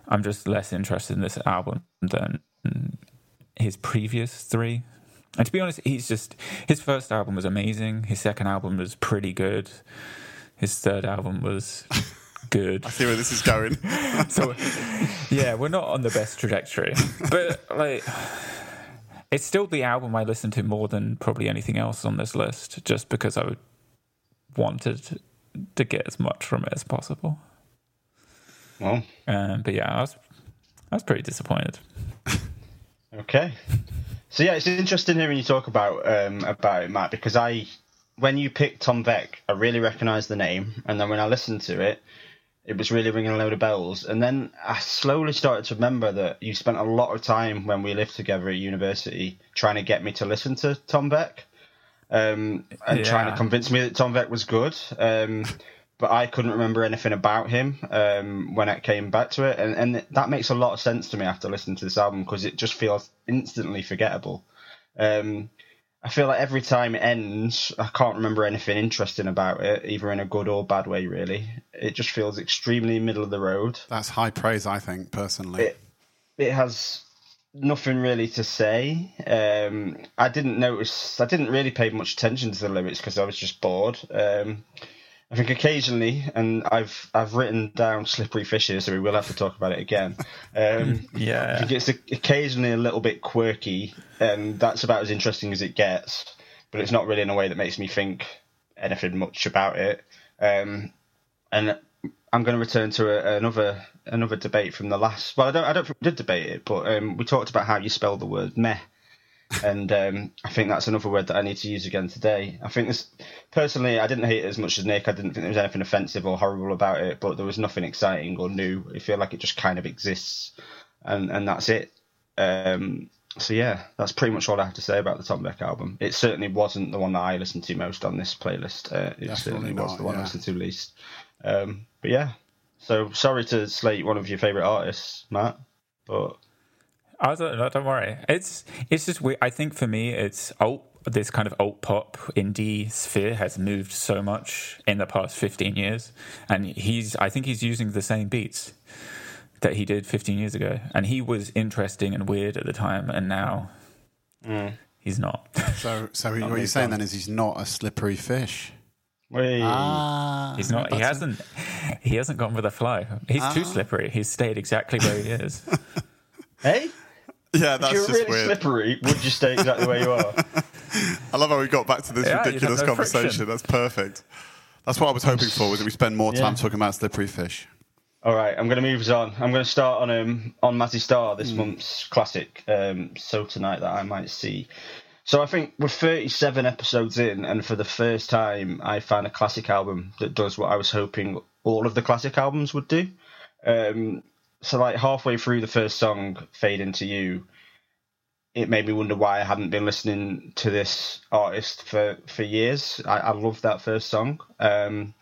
I'm just less interested in this album than his previous three. And to be honest, he's just his first album was amazing. His second album was pretty good. His third album was good. I see where this is going. so yeah, we're not on the best trajectory, but like. It's still the album I listen to more than probably anything else on this list, just because I wanted to get as much from it as possible. Well, um, but yeah, I was I was pretty disappointed. okay, so yeah, it's interesting hearing you talk about um, about it, Matt, because I when you picked Tom Vek, I really recognised the name, and then when I listened to it, it was really ringing a load of bells. And then I slowly started to remember that you spent a lot of time when we lived together at university trying to get me to listen to Tom Vek um, and yeah. trying to convince me that Tom Vek was good. Um, but I couldn't remember anything about him um, when it came back to it, and, and that makes a lot of sense to me after listening to this album because it just feels instantly forgettable. Um, I feel like every time it ends, I can't remember anything interesting about it, either in a good or bad way. Really, it just feels extremely middle of the road. That's high praise, I think, personally. It, it has nothing really to say. Um, I didn't notice. I didn't really pay much attention to the lyrics because I was just bored. Um, I think occasionally, and I've I've written down slippery fishes, so we will have to talk about it again. Um, yeah, I think it's occasionally a little bit quirky, and that's about as interesting as it gets. But it's not really in a way that makes me think anything much about it. Um, and I'm going to return to a, another another debate from the last. Well, I don't I don't think we did debate it, but um, we talked about how you spell the word meh, and um, I think that's another word that I need to use again today. I think this personally, I didn't hate it as much as Nick. I didn't think there was anything offensive or horrible about it, but there was nothing exciting or new. I feel like it just kind of exists, and and that's it. Um, so yeah, that's pretty much all I have to say about the Tom Vek album. It certainly wasn't the one that I listened to most on this playlist. Uh, it Definitely certainly was not, the one yeah. I listened to least. Um, but yeah, so sorry to slate one of your favorite artists, Matt, but I don't, no, don't worry. It's it's just weird. I think for me, it's alt. This kind of alt pop indie sphere has moved so much in the past fifteen years, and he's. I think he's using the same beats that he did fifteen years ago, and he was interesting and weird at the time, and now mm. he's not. So, so what you're saying then is he's not a slippery fish. Wait. Ah, he's not. He hasn't. He hasn't gone with the flow. He's ah. too slippery. He's stayed exactly where he is. hey. Yeah, that's if you're just really weird. slippery, would you stay exactly where you are? I love how we got back to this yeah, ridiculous no conversation. Friction. That's perfect. That's what I was hoping for. Was that we spend more time yeah. talking about slippery fish. All right, I'm going to move on. I'm going to start on um on Mazzy Star, this mm. month's classic. Um, so tonight that I might see. So I think we're 37 episodes in, and for the first time, I found a classic album that does what I was hoping all of the classic albums would do. Um, so like halfway through the first song, "Fade Into You," it made me wonder why I hadn't been listening to this artist for for years. I, I love that first song. Um,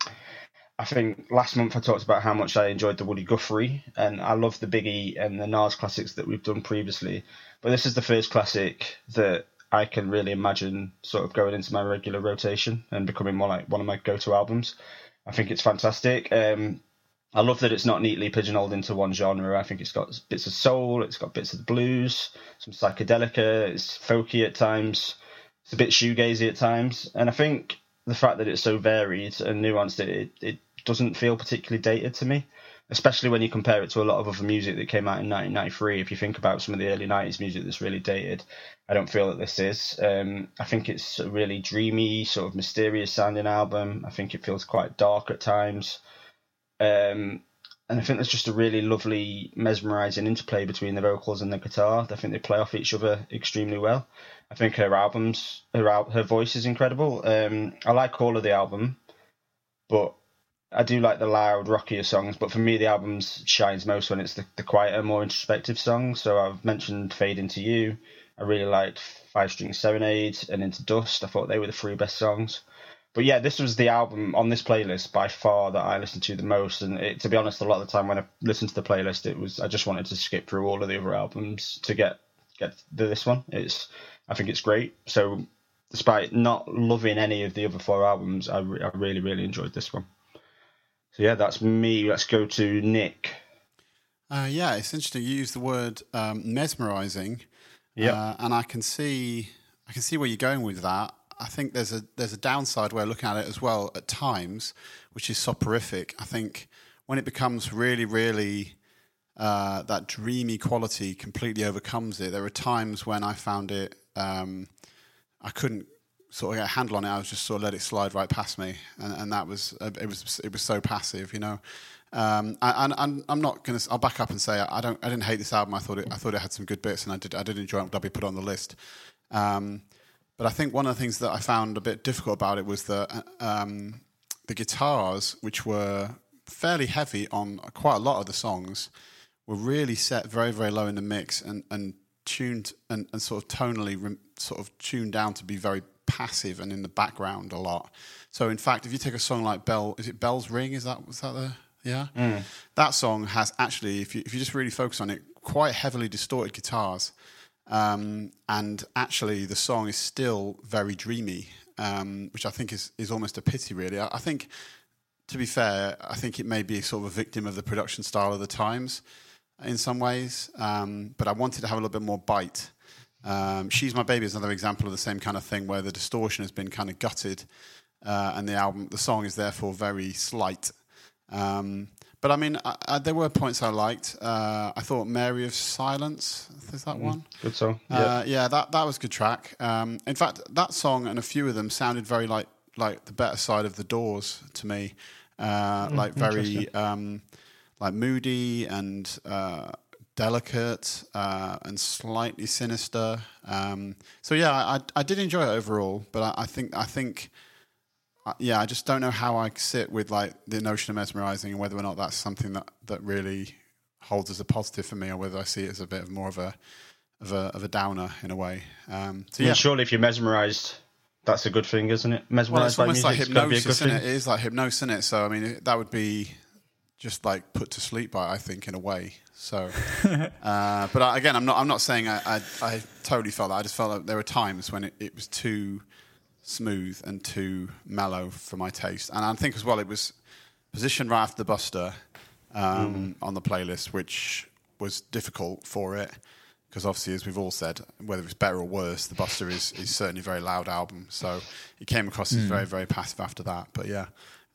I think last month I talked about how much I enjoyed the Woody Guthrie, and I love the Biggie and the Nas classics that we've done previously. But this is the first classic that I can really imagine sort of going into my regular rotation and becoming more like one of my go-to albums. I think it's fantastic. Um, I love that it's not neatly pigeonholed into one genre. I think it's got bits of soul, it's got bits of the blues, some psychedelica, it's folky at times, it's a bit shoegazy at times, and I think the fact that it's so varied and nuanced, it, it, doesn't feel particularly dated to me. especially when you compare it to a lot of other music that came out in 1993. If you think about some of the early 90s music that's really dated, I don't feel that this is. Um, I think it's a really dreamy, sort of mysterious sounding album. I think it feels quite dark at times. Um, and I think there's just a really lovely, mesmerizing interplay between the vocals and the guitar. I think they play off each other extremely well. I think her albums, her her voice is incredible. Um, I like all of the album, but I do like the loud, rockier songs. But for me, the album shines most when it's the, the quieter, more introspective songs. So I've mentioned "Fade Into You." I really liked Five String Serenade and Into Dust. I thought they were the three best songs but yeah, this was the album on this playlist by far that I listened to the most. And it, to be honest, a lot of the time when I listened to the playlist, it was I just wanted to skip through all of the other albums to get get to this one. It's I think it's great. So despite not loving any of the other four albums, I, re- I really really enjoyed this one. So yeah, that's me. Let's go to Nick. Uh, yeah, it's interesting. You use the word um, mesmerizing. Yeah, uh, and I can see I can see where you're going with that. I think there's a there's a downside of looking at it as well at times, which is soporific. I think when it becomes really, really uh, that dreamy quality completely overcomes it. There are times when I found it um, I couldn't sort of get a handle on it. I was just sort of let it slide right past me, and, and that was uh, it was it was so passive, you know. Um, and, and, I'm not gonna. I'll back up and say I don't. I didn't hate this album. I thought it. I thought it had some good bits, and I did. I did enjoy it. I'm put on the list. Um, but I think one of the things that I found a bit difficult about it was that um, the guitars, which were fairly heavy on quite a lot of the songs, were really set very, very low in the mix and, and tuned and, and sort of tonally sort of tuned down to be very passive and in the background a lot. So in fact, if you take a song like Bell, is it Bell's Ring? Is that was that the yeah? Mm. That song has actually, if you if you just really focus on it, quite heavily distorted guitars. Um, and actually, the song is still very dreamy, um, which I think is, is almost a pity, really. I, I, think, to be fair, I think it may be sort of a victim of the production style of the times in some ways, um, but I wanted to have a little bit more bite. Um, She's My Baby is another example of the same kind of thing where the distortion has been kind of gutted, uh, and the album, the song is therefore very slight. Um, but I mean, I, I, there were points I liked. Uh, I thought Mary of Silence is that mm, one? Good song. Uh, yeah, that that was a good track. Um, in fact, that song and a few of them sounded very like like the better side of the Doors to me. Uh, mm, like very um, like moody and uh, delicate uh, and slightly sinister. Um, so yeah, I, I did enjoy it overall, but I, I think I think yeah, I just don't know how I sit with like the notion of mesmerizing and whether or not that's something that, that really holds as a positive for me, or whether I see it as a bit of more of a of a of a downer in a way. Um, so yeah, surely if you're mesmerized, that's a good thing, isn't it? Mesmerized well, it's almost like hypnosis, isn't it? It is like hypnosis, isn't it? So I mean, that would be just like put to sleep by, I think, in a way. So, uh, but I, again, I'm not. I'm not saying I, I, I. totally felt that. I just felt that there were times when it, it was too smooth and too mellow for my taste. And I think as well it was positioned right after the Busta um, mm. on the playlist, which was difficult for it because obviously, as we've all said, whether it's better or worse, the Busta is, is certainly a very loud album. So it came across as mm. very very passive after that. But yeah,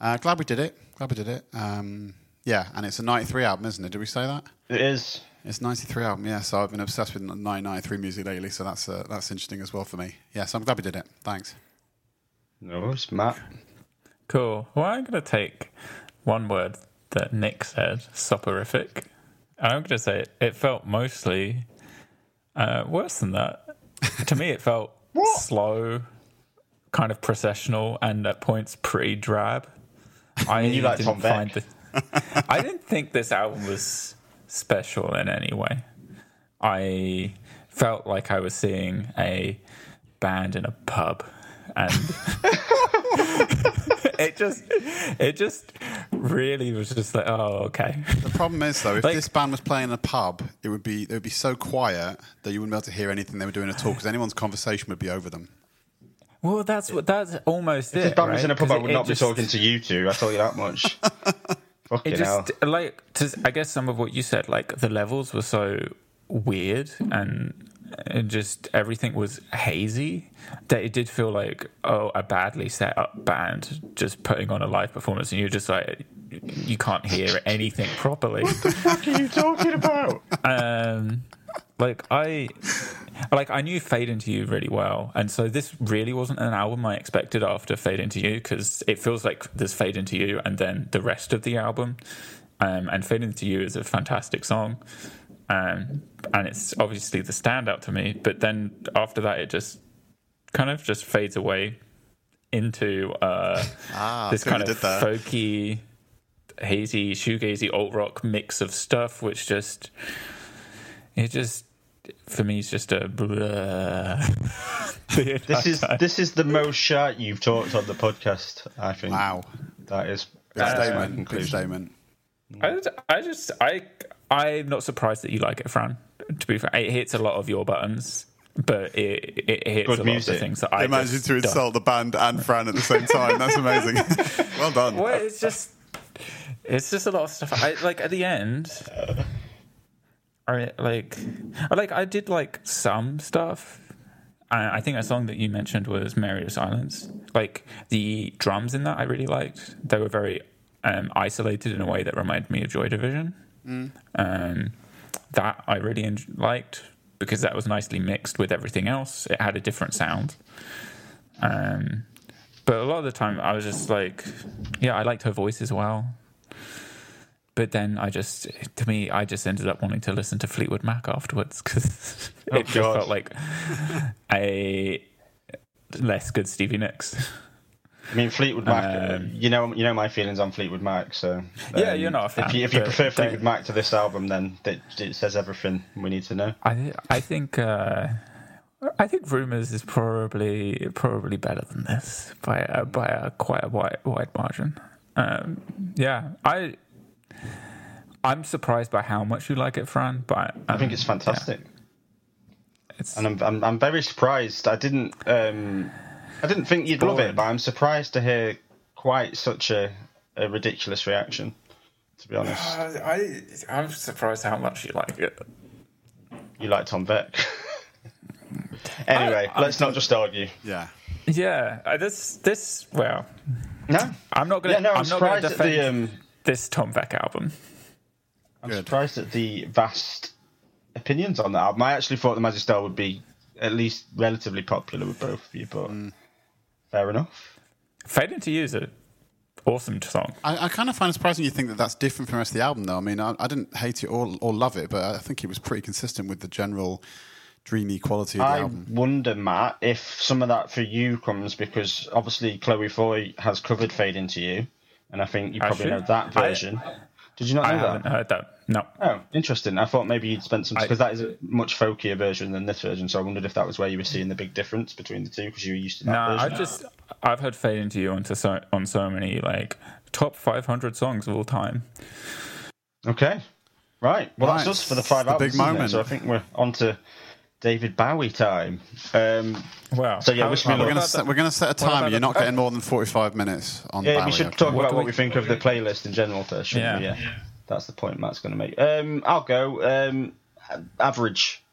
uh, glad we did it. Glad we did it. Um, yeah, and it's a '93 album, isn't it? Did we say that? It is. It's '93 album, yeah. So I've been obsessed with 1993 music lately, so that's uh, that's interesting as well for me. Yeah, so I'm glad we did it. Thanks. No, it's Matt. Cool. Well, I'm going to take one word that Nick said, soporific. I'm going to say it, it felt mostly uh, worse than that. to me, it felt slow, kind of processional, and at points pretty drab. I you like Tom Vek. The, I didn't think this album was special in any way. I felt like I was seeing a band in a pub and it just it just really was just like oh okay. The problem is though if like, this band was playing in a pub it would be it would be so quiet that you wouldn't be able to hear anything they were doing at all because anyone's conversation would be over them. Well that's what that's almost if it this band right? was in a pub I would not just, be talking to you two. I tell you that much. Fucking it just like to, I guess some of what you said like the levels were so weird and and just everything was hazy. That it did feel like oh, a badly set up band just putting on a live performance, and you're just like you can't hear anything properly. What the fuck are you talking about? um, like I, like I knew Fade Into You really well, and so this really wasn't an album I expected after Fade Into You because it feels like there's Fade Into You and then the rest of the album, um, and Fade Into You is a fantastic song, um, and it's obviously the standout to me. But then after that, it just kind of just fades away into uh, Ah, this kind of did there. folky, hazy, shoegazy, alt rock mix of stuff, which just it just for me is just a blur. This is this is the most shit you've talked on the podcast. I think. Wow. That is Big that is my statement. Big conclusion. statement. I, I just I I'm not surprised that you like it, Fran. To be fair, it hits a lot of your buttons, but it it hits Good a lot of the things that I I managed just to don't. insult the band and Fran at the same time. That's amazing. well done. Well, it's just it's just a lot of stuff. I like at the end. I like, I like. I did like some stuff. I, I think a song that you mentioned was "Mary of Silence." Like the drums in that, I really liked. They were very um, isolated in a way that reminded me of Joy Division. Um, that I really en- liked because that was nicely mixed with everything else. It had a different sound. Um, but a lot of the time, I was just like, yeah, I liked her voice as well. But then I just, to me, I just ended up wanting to listen to Fleetwood Mac afterwards because Oh, it just God. felt like a less good Stevie Nicks. I mean, Fleetwood Mac. uh, Um, you know, you know my feelings on Fleetwood Mac. So Yeah, um, you're not a fan, If you, if you prefer Fleetwood Mac to this album, then it, it says everything we need to know. I I think uh, I think Rumors is probably probably better than this by a, by a quite a wide wide margin. Um, yeah, I I'm surprised by how much you like it, Fran. But um, I think it's fantastic, It's, and I'm, I'm I'm very surprised. I didn't um I didn't think you'd love it, but I'm surprised to hear quite such a, a ridiculous reaction. To be honest, I I'm surprised how much you like it. you like Tom Vek. anyway, I- I let's not just argue. Yeah. Yeah, uh, this this well, No, I'm not gonna Yeah, no, I'm I'm not gonna surprised at defend the, um, this Tom Vek album. I'm Good. surprised at the vast opinions on that album. I actually thought the Mazzy Star would be at least relatively popular with both of you, but Mm. Fair enough. Fade into You is an awesome song. I, I kind of find it surprising you think that that's different from the rest of the album, though. I mean, I, I didn't hate it or, or love it, but I think it was pretty consistent with the general dreamy quality of the album. I album. wonder, Matt, if some of that for you comes because obviously Chloe Foy has covered Fade Into You, and I think you probably know that I- version. Did you not hear that? I know haven't heard that. No. Oh, interesting. I thought maybe you'd spent some I- because that is a much folkier version than this version. So I wondered if that was where you were seeing the big difference between the two because you were used to that version. No, I version. just I've heard "Fade Into You" onto so, on so many like top 500 songs of all time. Okay. Right. Well, that's Right. us for the five The albums. big moment. So I think we're on to David Bowie time. Um, Wow. So, yeah, wish me. We're going to set, we're gonna set a what timer. You're not getting more than 45 minutes on yeah, Bowie, we should okay? talk What about do what we- we think of the playlist in general first, shouldn't Yeah. we? Yeah. That's the point Matt's going to make. Um, I'll go. Um, average.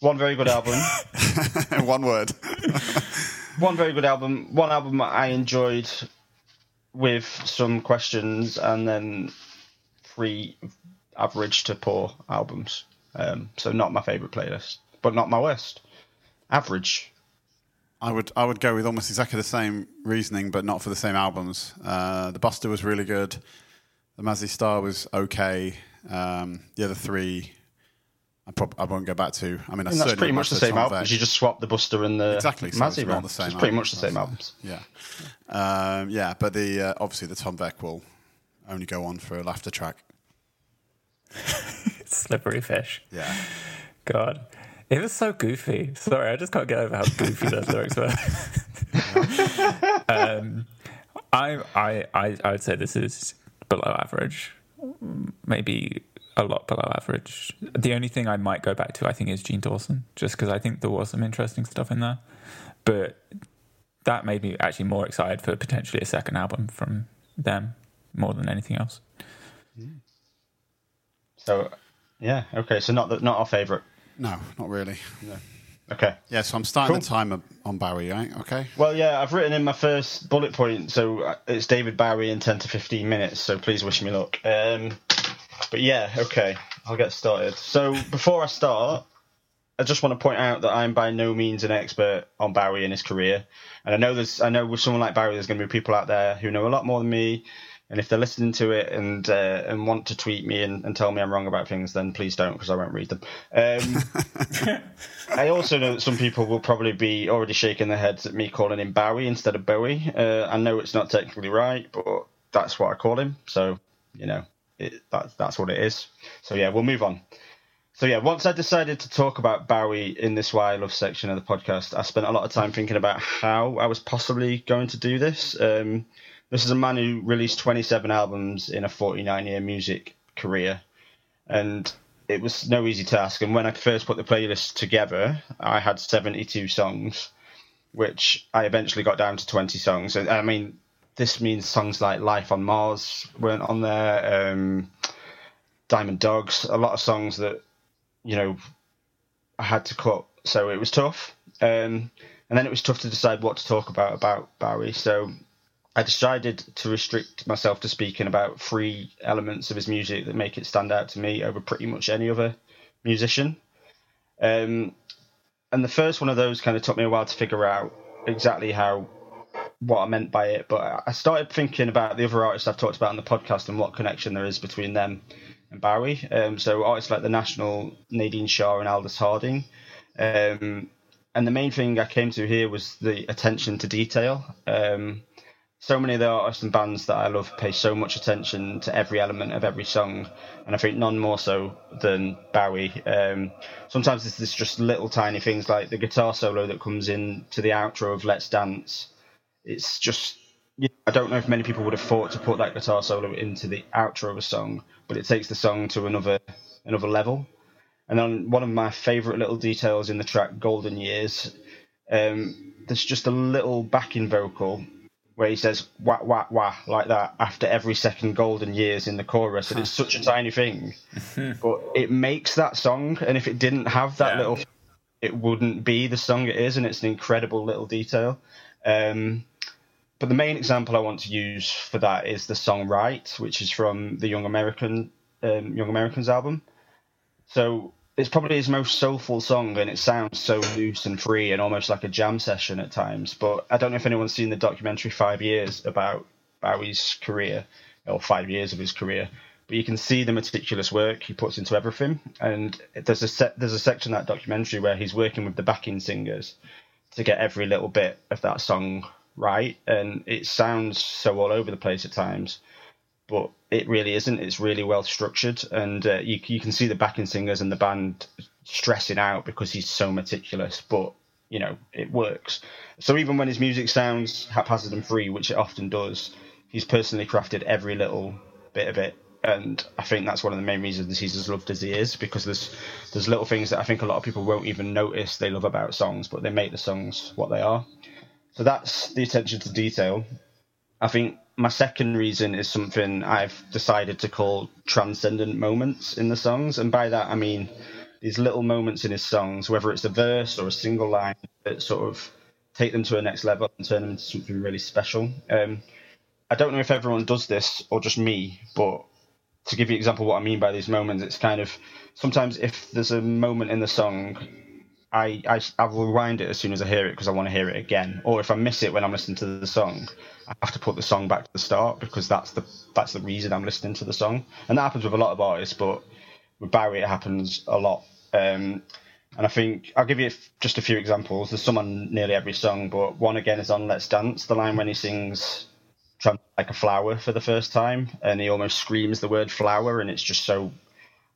One very good album. In one word. one very good album. One album I enjoyed with some questions, and then three average to poor albums. Um, so not my favourite playlist, but not my worst. Average. I would I would go with almost exactly the same reasoning, but not for the same albums. Uh, the Busta was really good. The Mazzy Star was okay. Um, the other three, I, prob- I won't go back to. I mean, I that's pretty much the same albums. You just swap the Busta and the Exactly, so Mazzy not the same It's pretty much the same albums. Yeah, um, yeah, but the uh, obviously the Tom Vek will only go on for a laughter track. Slippery fish. Yeah, God. It was so goofy. Sorry, I just can't get over how goofy those lyrics were. um, I, I, I, I would say this is below average, maybe a lot below average. The only thing I might go back to, I think, is Jean Dawson, just because I think there was some interesting stuff in there. But that made me actually more excited for potentially a second album from them more than anything else. So, yeah, okay. So not the, not our favourite No, not really. Okay. Yeah, so I'm starting Cool. the timer on Bowie, right? Okay. Well, yeah, I've written in my first bullet point, so uh, it's David Bowie in 10 to 15 minutes, so please wish me luck. Um, but yeah, okay, I'll get started. So before I start, I just want to point out that I'm by no means an expert on Bowie and his career. And I know there's, I know with someone like Bowie, there's going to be people out there who know a lot more than me. And if they're listening to it and uh, and want to tweet me and, and tell me I'm wrong about things, then please don't because I won't read them. Um, I also know that some people will probably be already shaking their heads at me calling him Bowie instead of Bowie. Uh, I know it's not technically right, but that's what I call him. So you know, it, that's that's what it is. So yeah, we'll move on. So yeah, once I decided to talk about Bowie in this Why I Love section of the podcast, I spent a lot of time thinking about how I was possibly going to do this. Um, this is a man who released 27 albums in a 49 year music career, and it was no easy task. And when I first put the playlist together, I had 72 songs, which I eventually got down to 20 songs. And I mean, this means songs like Life on Mars weren't on there, um, Diamond Dogs, a lot of songs that, you know, I had to cut. So it was tough. Um, and then it was tough to decide what to talk about about Bowie. So I decided to restrict myself to speaking about three elements of his music that make it stand out to me over pretty much any other musician. Um, and the first one of those kind of took me a while to figure out exactly how what I meant by it. But I started thinking about the other artists I've talked about on the podcast and what connection there is between them and Bowie. Um, so artists like the National, Nadine Shah, and Aldous Harding. Um, and the main thing I came to here was the attention to detail. Um, so many of the artists and bands that I love pay so much attention to every element of every song, and I think none more so than Bowie. Um, sometimes it's just little tiny things like the guitar solo that comes in to the outro of Let's Dance. It's just I don't know if many people would have thought to put that guitar solo into the outro of a song, but it takes the song to another another level. And then one of my favourite little details in the track "Golden Years," um, there's just a little backing vocal where he says wah wah wah like that after every second golden years in the chorus and it's such a tiny thing but it makes that song and if it didn't have that Yeah. little it wouldn't be the song it is and it's an incredible little detail um, but the main example I want to use for that is the song "Right," which is from the Young American um, Young Americans album. So it's probably his most soulful song, and it sounds so loose and free and almost like a jam session at times. But I don't know if anyone's seen the documentary Five Years about Bowie's career, or five years of his career. But you can see the meticulous work he puts into everything, and there's a set, there's a section of that documentary where he's working with the backing singers to get every little bit of that song right, and it sounds so all over the place at times but it really isn't. It's really well structured, and uh, you you can see the backing singers and the band stressing out because he's so meticulous. But you know it works. So even when his music sounds haphazard and free, which it often does, he's personally crafted every little bit of it. And I think that's one of the main reasons he's as loved as he is because there's there's little things that I think a lot of people won't even notice they love about songs, but they make the songs what they are. So that's the attention to detail. I think my second reason is something I've decided to call transcendent moments in the songs, and by that I mean these little moments in his songs, whether it's a verse or a single line, that sort of take them to a next level and turn them into something really special. Um, I don't know if everyone does this or just me, but to give you an example of what I mean by these moments, it's kind of sometimes if there's a moment in the song I, I I rewind it as soon as I hear it because I want to hear it again. Or if I miss it when I'm listening to the song, I have to put the song back to the start because that's the that's the reason I'm listening to the song. And that happens with a lot of artists, but with Bowie it happens a lot. Um, and I think I'll give you just a few examples. There's some on nearly every song, but one again is on "Let's Dance." The line when he sings like a flower" for the first time, and he almost screams the word "flower," and it's just so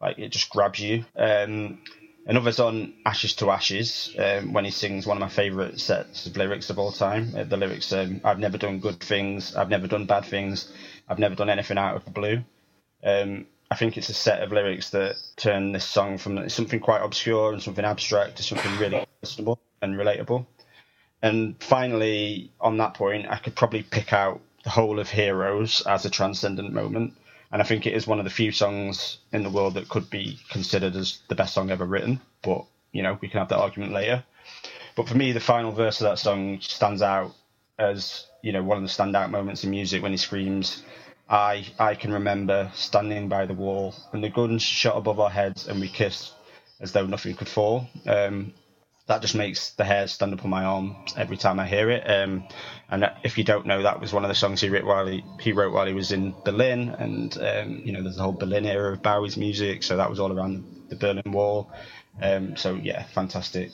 like it just grabs you. Um, Another's on Ashes to Ashes um, when he sings one of my favourite sets of lyrics of all time. Uh, the lyrics, um, I've never done good things, I've never done bad things, I've never done anything out of the blue. Um, I think it's a set of lyrics that turn this song from something quite obscure and something abstract to something really personable and relatable. And finally, on that point, I could probably pick out the whole of Heroes as a transcendent moment. And I think it is one of the few songs in the world that could be considered as the best song ever written. but you know we can have that argument later. But for me, the final verse of that song stands out as you know one of the standout moments in music when he screams, "I I can remember standing by the wall and the guns shot above our heads and we kissed as though nothing could fall." Um, that just makes the hairs stand up on my arm every time I hear it. Um, and if you don't know, that was one of the songs he wrote while he, he wrote while he was in Berlin, and um, you know there's the whole Berlin era of Bowie's music, so that was all around the Berlin Wall. Um, so yeah, fantastic.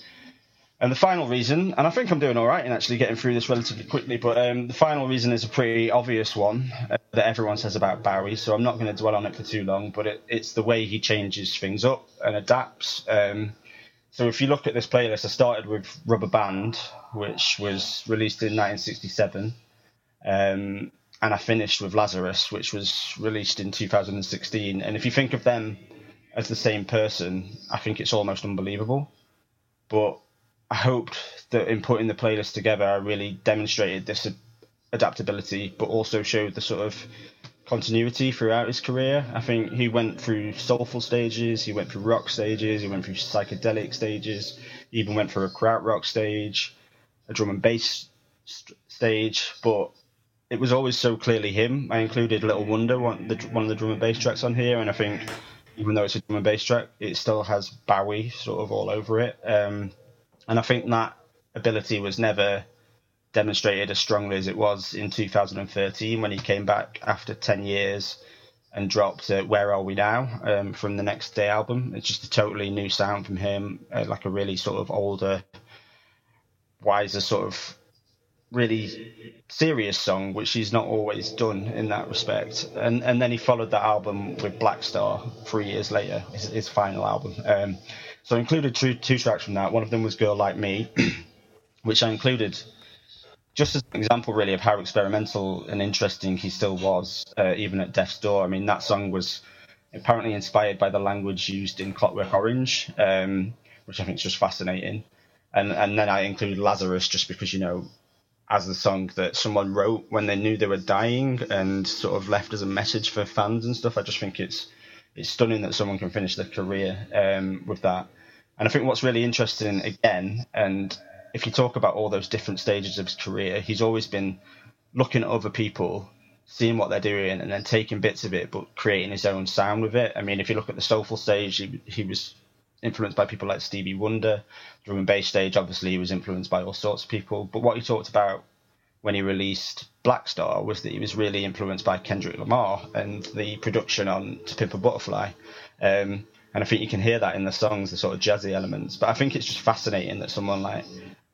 And the final reason, and I think I'm doing all right in actually getting through this relatively quickly, but um, the final reason is a pretty obvious one uh, that everyone says about Bowie, so I'm not going to dwell on it for too long, but it, it's the way he changes things up and adapts. So if you look at this playlist, I started with Rubber Band, which was released in 1967, um, and I finished with Lazarus, which was released in 2016. And if you think of them as the same person, I think it's almost unbelievable. But I hoped that in putting the playlist together, I really demonstrated this adaptability, but also showed the sort of continuity throughout his career. I think he went through soulful stages, he went through rock stages, he went through psychedelic stages, he even went through a krautrock stage, a drum and bass st- stage, but it was always so clearly him. I included Little Wonder, one, the, one of the drum and bass tracks on here, and I think even though it's a drum and bass track, it still has Bowie sort of all over it. Um, and I think that ability was never demonstrated as strongly as it was in 2013 when he came back after 10 years and dropped uh, Where Are We Now um, from the Next Day album. It's just a totally new sound from him, uh, like a really sort of older, wiser, sort of really serious song, which he's not always done in that respect. And and then he followed that album with Blackstar three years later, his, his final album. Um, so I included two, two tracks from that. One of them was Girl Like Me, which I included just as an example, really, of how experimental and interesting he still was, uh, even at Death's Door. I mean, that song was apparently inspired by the language used in Clockwork Orange, um, which I think is just fascinating. And and then I included Lazarus just because you know, as the song that someone wrote when they knew they were dying and sort of left as a message for fans and stuff. I just think it's it's stunning that someone can finish their career um, with that. And I think what's really interesting again, and if you talk about all those different stages of his career, he's always been looking at other people, seeing what they're doing, and then taking bits of it, but creating his own sound with it. I mean, if you look at the soulful stage, he, he was influenced by people like Stevie Wonder. Drum and bass stage, obviously, he was influenced by all sorts of people. But what he talked about when he released Blackstar was that he was really influenced by Kendrick Lamar and the production on To Pimp a Butterfly. Um, and I think you can hear that in the songs, the sort of jazzy elements. But I think it's just fascinating that someone like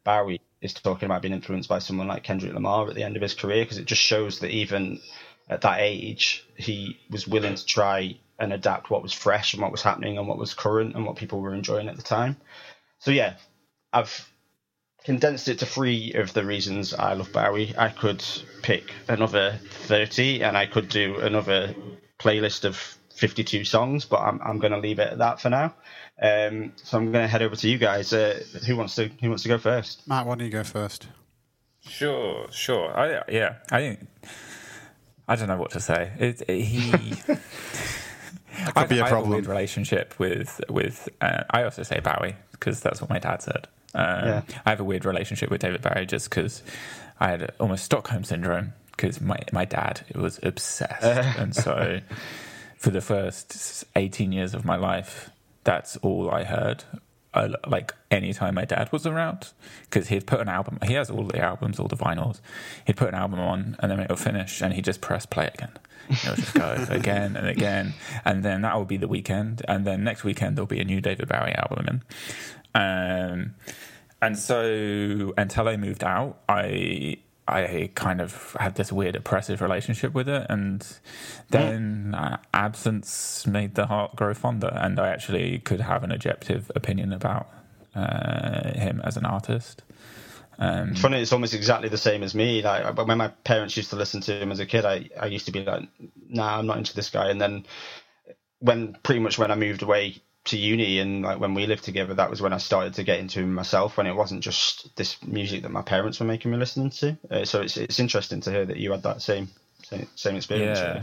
Bowie is talking about being influenced by someone like Kendrick Lamar at the end of his career because it just shows that even at that age he was willing to try and adapt what was fresh and what was happening and what was current and what people were enjoying at the time. So yeah, I've condensed it to three of the reasons I love Bowie. I could pick another 30 and I could do another playlist of 52 songs, but I'm, I'm going to leave it at that for now. Um, so I'm going to head over to you guys. Uh, who wants to Who wants to go first? Matt, why don't you go first? Sure, sure. I, yeah, I I don't know what to say. It, it, he. that could I, be a problem. I have a relationship with with. Uh, I also say Bowie because that's what my dad said. Um, yeah. I have a weird relationship with David Bowie just because I had almost Stockholm syndrome because my my dad was obsessed, and so for the first 18 years of my life, that's all I heard. Uh, like anytime my dad was around, because he'd put an album. He has all the albums, all the vinyls. He'd put an album on, and then it would finish, and he'd just press play again. It would just go again and again, and then that would be the weekend, and then next weekend there'll be a new David Bowie album. In. Um, and so until I moved out, I I kind of had this weird oppressive relationship with it, and then uh, absence made the heart grow fonder, and I actually could have an objective opinion about uh, him as an artist. Um, it's funny, it's almost exactly the same as me. Like when my parents used to listen to him as a kid, I, I used to be like, "Nah, I'm not into this guy." And then when pretty much when I moved away to uni and like when we lived together, that was when I started to get into myself. When it wasn't just this music that my parents were making me listening to. Uh, so it's it's interesting to hear that you had that same same, same experience. Yeah.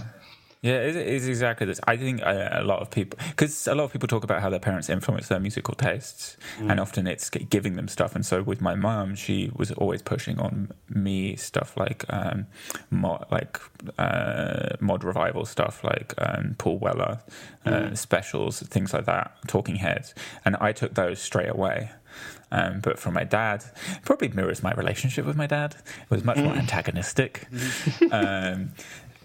Yeah, it is exactly this. I think uh, a lot of people, because a lot of people talk about how their parents influence their musical tastes, mm. and often it's giving them stuff. And so with my mum, she was always pushing on me stuff like um, mod, like uh, mod revival stuff, like um, Paul Weller uh, mm. specials, things like that, Talking Heads, and I took those straight away. Um, but from my dad, probably mirrors my relationship with my dad. It was much more mm. antagonistic. um,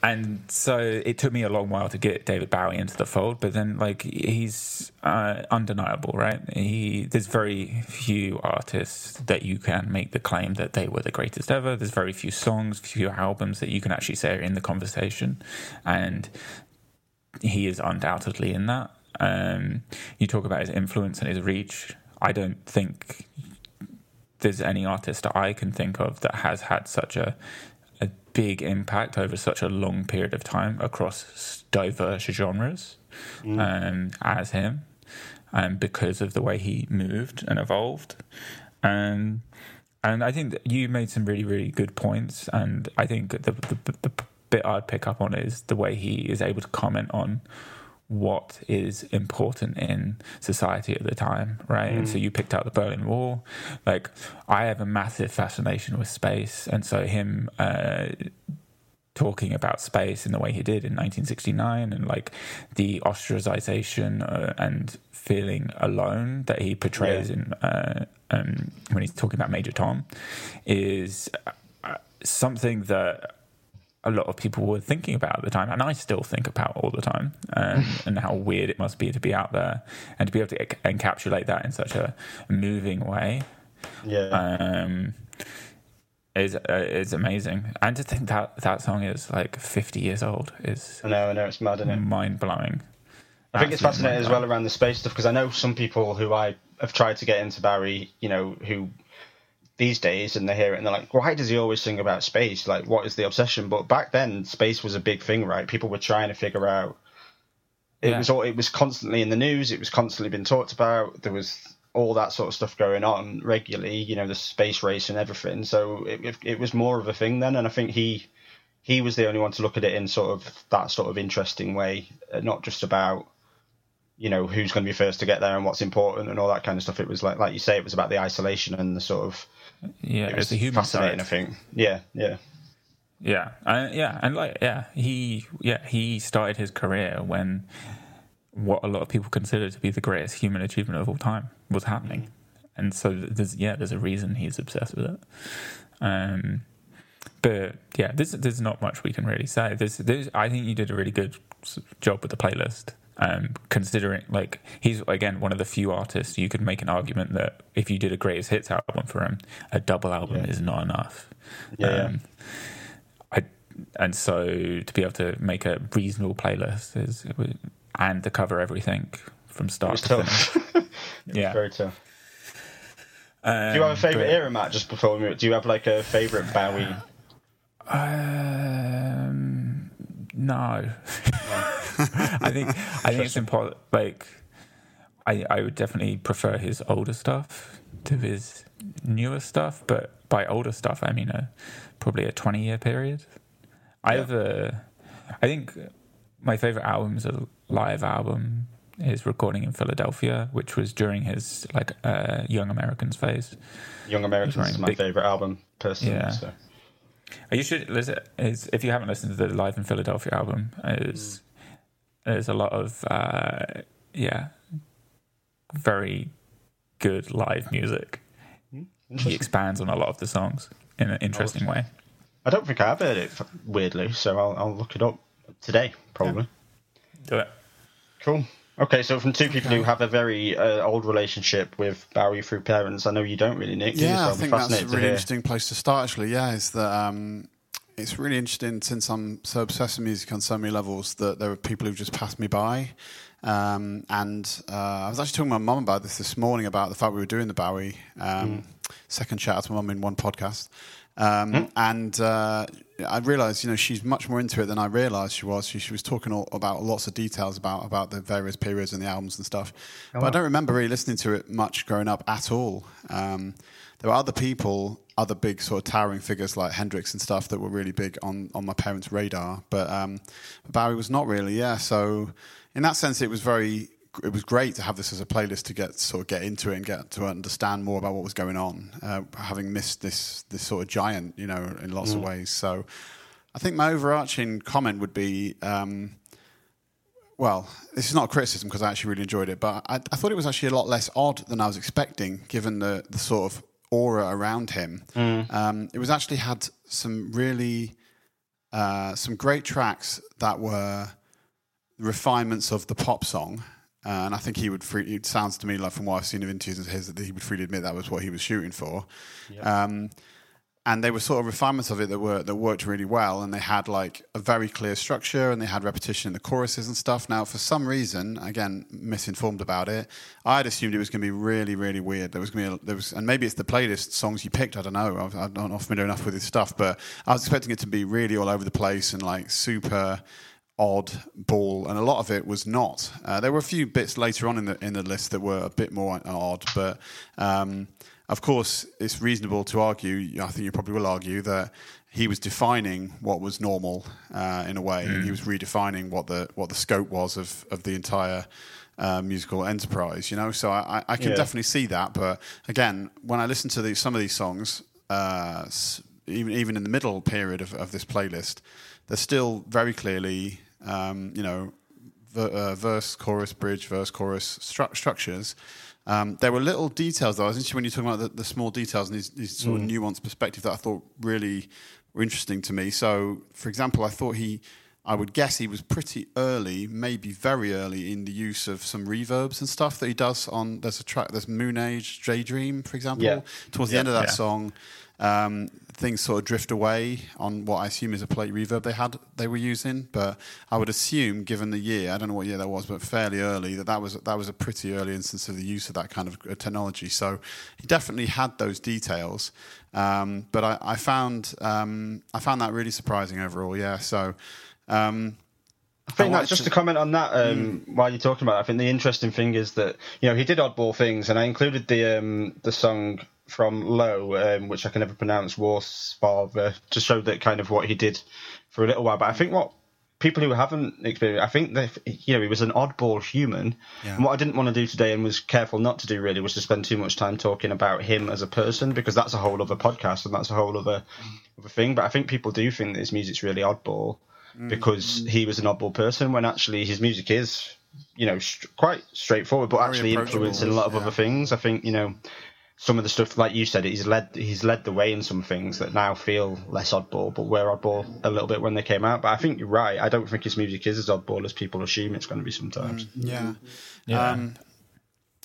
and so it took me a long while to get David Bowie into the fold, but then like he's uh, undeniable, right? He there's very few artists that you can make the claim that they were the greatest ever. There's very few songs, few albums that you can actually say are in the conversation, and he is undoubtedly in that. Um, you talk about his influence and his reach. I don't think there's any artist I can think of that has had such a big impact over such a long period of time across diverse genres mm. um, as him, um, because of the way he moved and evolved. Um, and I think you made some really, really good points. And I think the, the, the bit I'd pick up on is the way he is able to comment on what is important in society at the time, right? Mm. And so mm. you picked out the Berlin Wall. Like, I have a massive fascination with space, and so him uh, talking about space in the way he did in 1969, and like the ostracization uh, and feeling alone that he portrays yeah. in uh, um, when he's talking about Major Tom, is uh, something that a lot of people were thinking about at the time, and I still think about all the time, um, and how weird it must be to be out there and to be able to encapsulate that in such a moving way. Yeah. Um, is uh, is amazing, and to think that that song is like fifty years old is I know, I know, it's mad, isn't it? Mind blowing. I think it's fascinating as well around the space stuff because I know some people who I have tried to get into Barry, you know, who these days and they hear it and they're like, why does he always sing about space? Like, what is the obsession? But back then, space was a big thing, right? People were trying to figure out. It yeah. was all. It was constantly in the news. It was constantly being talked about. There was all that sort of stuff going on regularly. You know, the space race and everything. So it, it, it was more of a thing then, and I think he he was the only one to look at it in sort of that sort of interesting way, uh, not just about you know who's going to be first to get there and what's important and all that kind of stuff. It was like like you say, it was about the isolation and the sort of yeah, it was a human fascinating. Side. I think. Yeah, yeah, yeah, uh, yeah, and like yeah, he yeah he started his career when what a lot of people consider to be the greatest human achievement of all time was happening, mm. and so there's yeah there's a reason he's obsessed with it. Um, but yeah, there's there's not much we can really say. There's, there's I think you did a really good job with the playlist. Um, considering like he's again one of the few artists you could make an argument that if you did a greatest hits album for him, a double album yeah. is not enough. Yeah, um, I and so to be able to make a reasonable playlist is and to cover everything from start to tough. finish. yeah, very tough. Um, do you have a favorite but, era, Matt? Just before we move, do you have like a favorite Bowie? Um, no. I think I think it's important. Like, I I would definitely prefer his older stuff to his newer stuff. But by older stuff, I mean a probably a twenty year period. I have a. I think my favorite album is a live album. His recording in Philadelphia, which was during his like uh, Young Americans phase. Young Americans is my big, favorite album, personally. Yeah. So. You should listen. Is if you haven't listened to the Live in Philadelphia album, is there's a lot of uh, yeah, very good live music. He expands on a lot of the songs in an interesting way. I don't think I've heard it weirdly, so I'll, I'll look it up today probably. Yeah. Do it. Cool. Okay, so from two people okay. who have a very uh, old relationship with Bowie through parents, I know you don't really, Nick. Yeah, I think that's a really interesting place to start. Actually, yeah, is that um, it's really interesting since I'm so obsessed with music on so many levels that there are people who just passed me by. Um, and uh, I was actually talking to my mum about this this morning about the fact we were doing the Bowie. Um, mm. Second shout out to my mum in one podcast. Um, mm. And uh, I realised, you know, she's much more into it than I realised she was. She, she was talking all, about lots of details about, about the various periods and the albums and stuff. Oh, but wow. I don't remember really listening to it much growing up at all. Um, there were other people other big sort of towering figures like Hendrix and stuff that were really big on, on my parents' radar. But um, Bowie was not really, yeah. So in that sense, it was very it was great to have this as a playlist to get sort of get into it and get to understand more about what was going on, uh, having missed this this sort of giant, you know, in lots mm. of ways. So I think my overarching comment would be. Um, well, this is not a criticism because I actually really enjoyed it, but I, I, thought it was actually a lot less odd than I was expecting, given the, the sort of aura around him. Mm. Um, it was actually had some really uh, some great tracks that were refinements of the pop song. Uh, and I think he would. Free, it sounds to me like, from what I've seen of interviews of his, that he would freely admit that was what he was shooting for. Yep. Um, and they were sort of refinements of it that were that worked really well and they had like a very clear structure and they had repetition in the choruses and stuff. Now for some reason again misinformed about it i had assumed it was going to be really really weird. There was going to be a, there was and maybe it's the playlist songs you picked i don't know. I'm not familiar enough with this stuff but i was expecting it to be really all over the place and like super odd ball, and a lot of it was not. Uh, there were a few bits later on in the in the list that were a bit more odd, but um, of course, it's reasonable to argue, I think you probably will argue, that he was defining what was normal uh, in a way, mm. and he mm. was redefining what the what the scope was of, of the entire uh, musical enterprise. You know, so I, I can yeah. definitely see that. But again, when I listen to these, some of these songs, uh, even even in the middle period of, of this playlist, they're still very clearly, um, you know, uh, verse, chorus, bridge, verse, chorus stru- structures um, there were little details, though. I was interested when you're talking about the, the small details and these, these sort mm. of nuanced perspective that I thought really were interesting to me. So, for example, I thought he, I would guess he was pretty early, maybe very early, in the use of some reverbs and stuff that he does on. There's a track, there's Moon Age, Daydream, for example. Yeah. Towards the yeah, end of that yeah. song, um, things sort of drift away on what I assume is a plate reverb they had they were using. But I would assume, given the year, I don't know what year that was, but fairly early, that that was that was a pretty early instance of the use of that kind of uh, technology. So he definitely had those details. Um, but I, I found um, I found that really surprising overall. Yeah. So. Um, I think that's just to comment on that um, mm. while you're talking about. It, I think the interesting thing is that you know he did oddball things, and I included the um, the song from Low, um, which I can never pronounce, Warsparva, to show that kind of what he did for a little while. But I think what people who haven't experienced, I think that you know he was an oddball human. Yeah. And what I didn't want to do today, and was careful not to do, really, was to spend too much time talking about him as a person because that's a whole other podcast and that's a whole other other thing. But I think people do think that his music's really oddball mm. because he was an oddball person when actually his music is you know st- quite straightforward, but Very actually influencing a lot of yeah. other things. I think you know some of the stuff, like you said, he's led he's led the way in some things that now feel less oddball, but were oddball a little bit when they came out. But I think you're right. I don't think his music is as oddball as people assume it's going to be sometimes. Mm, yeah, yeah. Um,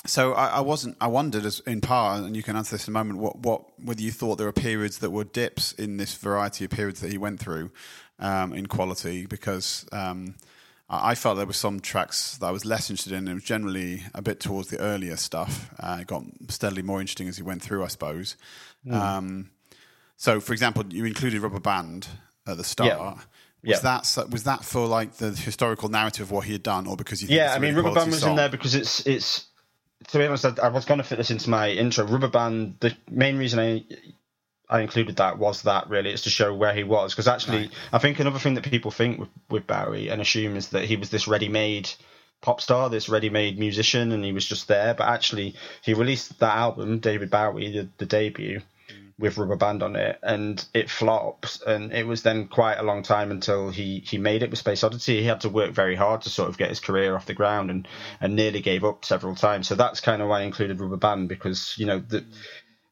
so I, I, wasn't. I wondered, as in part, and you can answer this in a moment. What, what, whether you thought there were periods that were dips in this variety of periods that he went through um, in quality, because. Um, I felt there were some tracks that I was less interested in. It was generally a bit towards the earlier stuff. Uh, it got steadily more interesting as he went through, I suppose. Mm. Um, so, for example, you included Rubber Band at the start. Yeah. Was yeah. that was that for like the historical narrative of what he had done, or because you? yeah, I mean, Rubber Band was song? in there because it's it's. To be honest, I was going to fit this into my intro. Rubber Band. The main reason I I included that was that really it's to show where he was because actually right. I think another thing that people think with, with Bowie and assume is that he was this ready-made pop star, this ready-made musician, and he was just there. But actually, he released that album, David Bowie, the, the debut, mm. with Rubber Band on it, and it flops. And it was then quite a long time until he he made it with Space Oddity. He had to work very hard to sort of get his career off the ground, and and nearly gave up several times. So that's kind of why I included Rubber Band because you know the mm.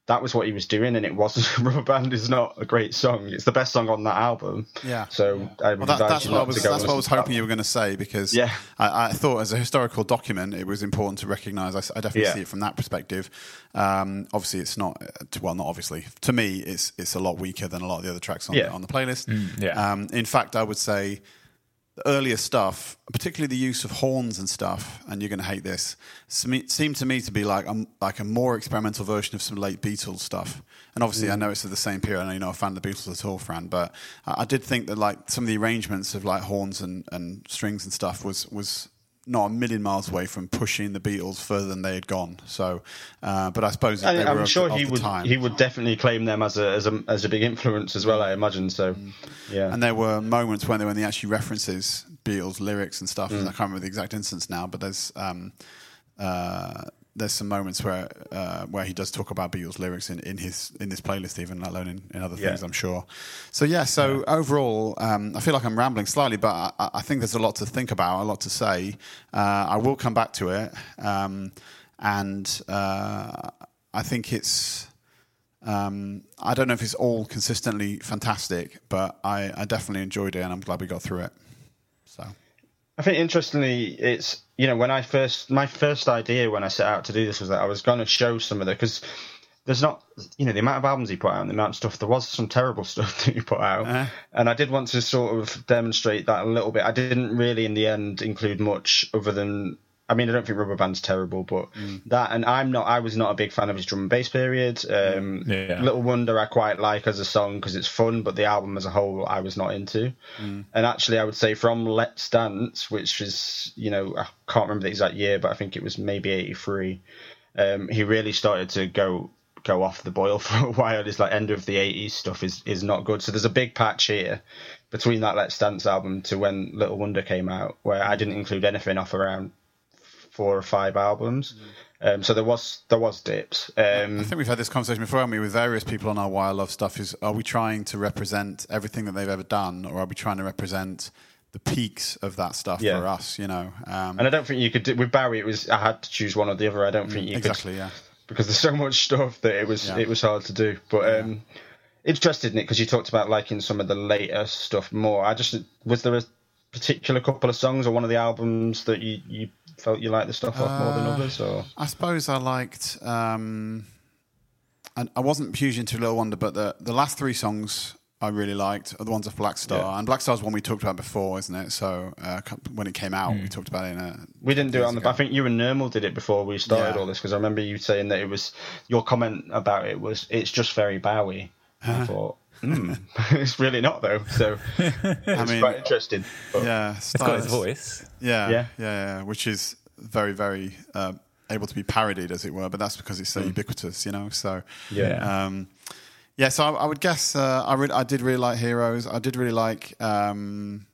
That was what he was doing, and it wasn't. Rubber Band is not a great song. It's the best song on that album. Yeah. So I well, that, that's what I was, that's what I was hoping you were going to say because yeah. I, I, thought as a historical document it was important to recognise. I, I, definitely yeah. see it from that perspective. Um, obviously, it's not well, not obviously. To me, it's it's a lot weaker than a lot of the other tracks on, yeah. the, on the playlist. Mm, yeah. Um, in fact, I would say earlier stuff, particularly the use of horns and stuff, and you're going to hate this, seemed to me to be like a, like a more experimental version of some late Beatles stuff. And obviously, mm. I know it's of the same period. I know you're not a fan of the Beatles at all, Fran, but I, I did think that like some of the arrangements of like horns and, and strings and stuff was was not a million miles away from pushing the Beatles further than they had gone. So, uh, but I suppose And I'm sure he would time. he would definitely claim them as a as a as a big influence as well. I imagine so. Yeah. And there were moments when they when he actually references Beatles lyrics and stuff. Mm. I can't remember the exact instance now, but there's um, uh, there's some moments where uh, where he does talk about Beatles lyrics in, in his in this playlist, even let alone in, in other things. Yeah. I'm sure. So yeah. So overall, um, I feel like I'm rambling slightly, but I, I think there's a lot to think about, a lot to say. Uh, I will come back to it, um, and uh, I think it's. Um, I don't know if it's all consistently fantastic, but I, I definitely enjoyed it, and I'm glad we got through it. So I think interestingly, it's you know when I first my first idea when I set out to do this was that I was going to show some of the because there's not you know the amount of albums he put out and the amount of stuff there was some terrible stuff that he put out Uh-huh. and I did want to sort of demonstrate that a little bit. I didn't really in the end include much other than I mean I don't think Rubber Band's terrible, but Mm. that and I'm not I was not a big fan of his drum and bass period. Um, Yeah. Little Wonder I quite like as a song because it's fun, but the album as a whole I was not into. And actually, I would say from Let's Dance, which is you know I can't remember the exact year, but I think it was maybe '83. Um, he really started to go go off the boil for a while. His like end of the '80s stuff is is not good. So there's a big patch here between that Let's Dance album to when Little Wonder came out, where I didn't include anything off around four or five albums. Um, so there was there was dips. Um, I think we've had this conversation before, haven't we, with various people on our Why I Love stuff. Is are we trying to represent everything that they've ever done, or are we trying to represent the peaks of that stuff Yeah. for us? You know, um, and I don't think you could do with Barry. It was I had to choose one or the other. I don't think you exactly, could yeah. because there's so much stuff that it was Yeah. it was hard to do. But um, interested in it because you talked about liking some of the later stuff more. I just was there a particular couple of songs or one of the albums that you you felt you liked the stuff off more than Uh, others or I suppose I liked. Um, and I wasn't huge into Little Wonder, but the the last three songs I really liked are the ones of Blackstar, Yeah. and Blackstar's one we talked about before, isn't it? So uh, when it came out, we talked about it. In a, we didn't do it on the. ago. I think you and Nermal did it before we started Yeah. all this because I remember you saying that it was your comment about it was it's just very Bowie. Uh-huh. I thought. Hmm. it's really not though, so it's mean, quite interesting. But yeah, It's got his voice. Yeah, Yeah. yeah, yeah, which is very, very uh, able to be parodied, as it were. But that's because it's so ubiquitous, you know. So Yeah. um, yeah. So I, I would guess uh, I re- I did really like Heroes. I did really like um,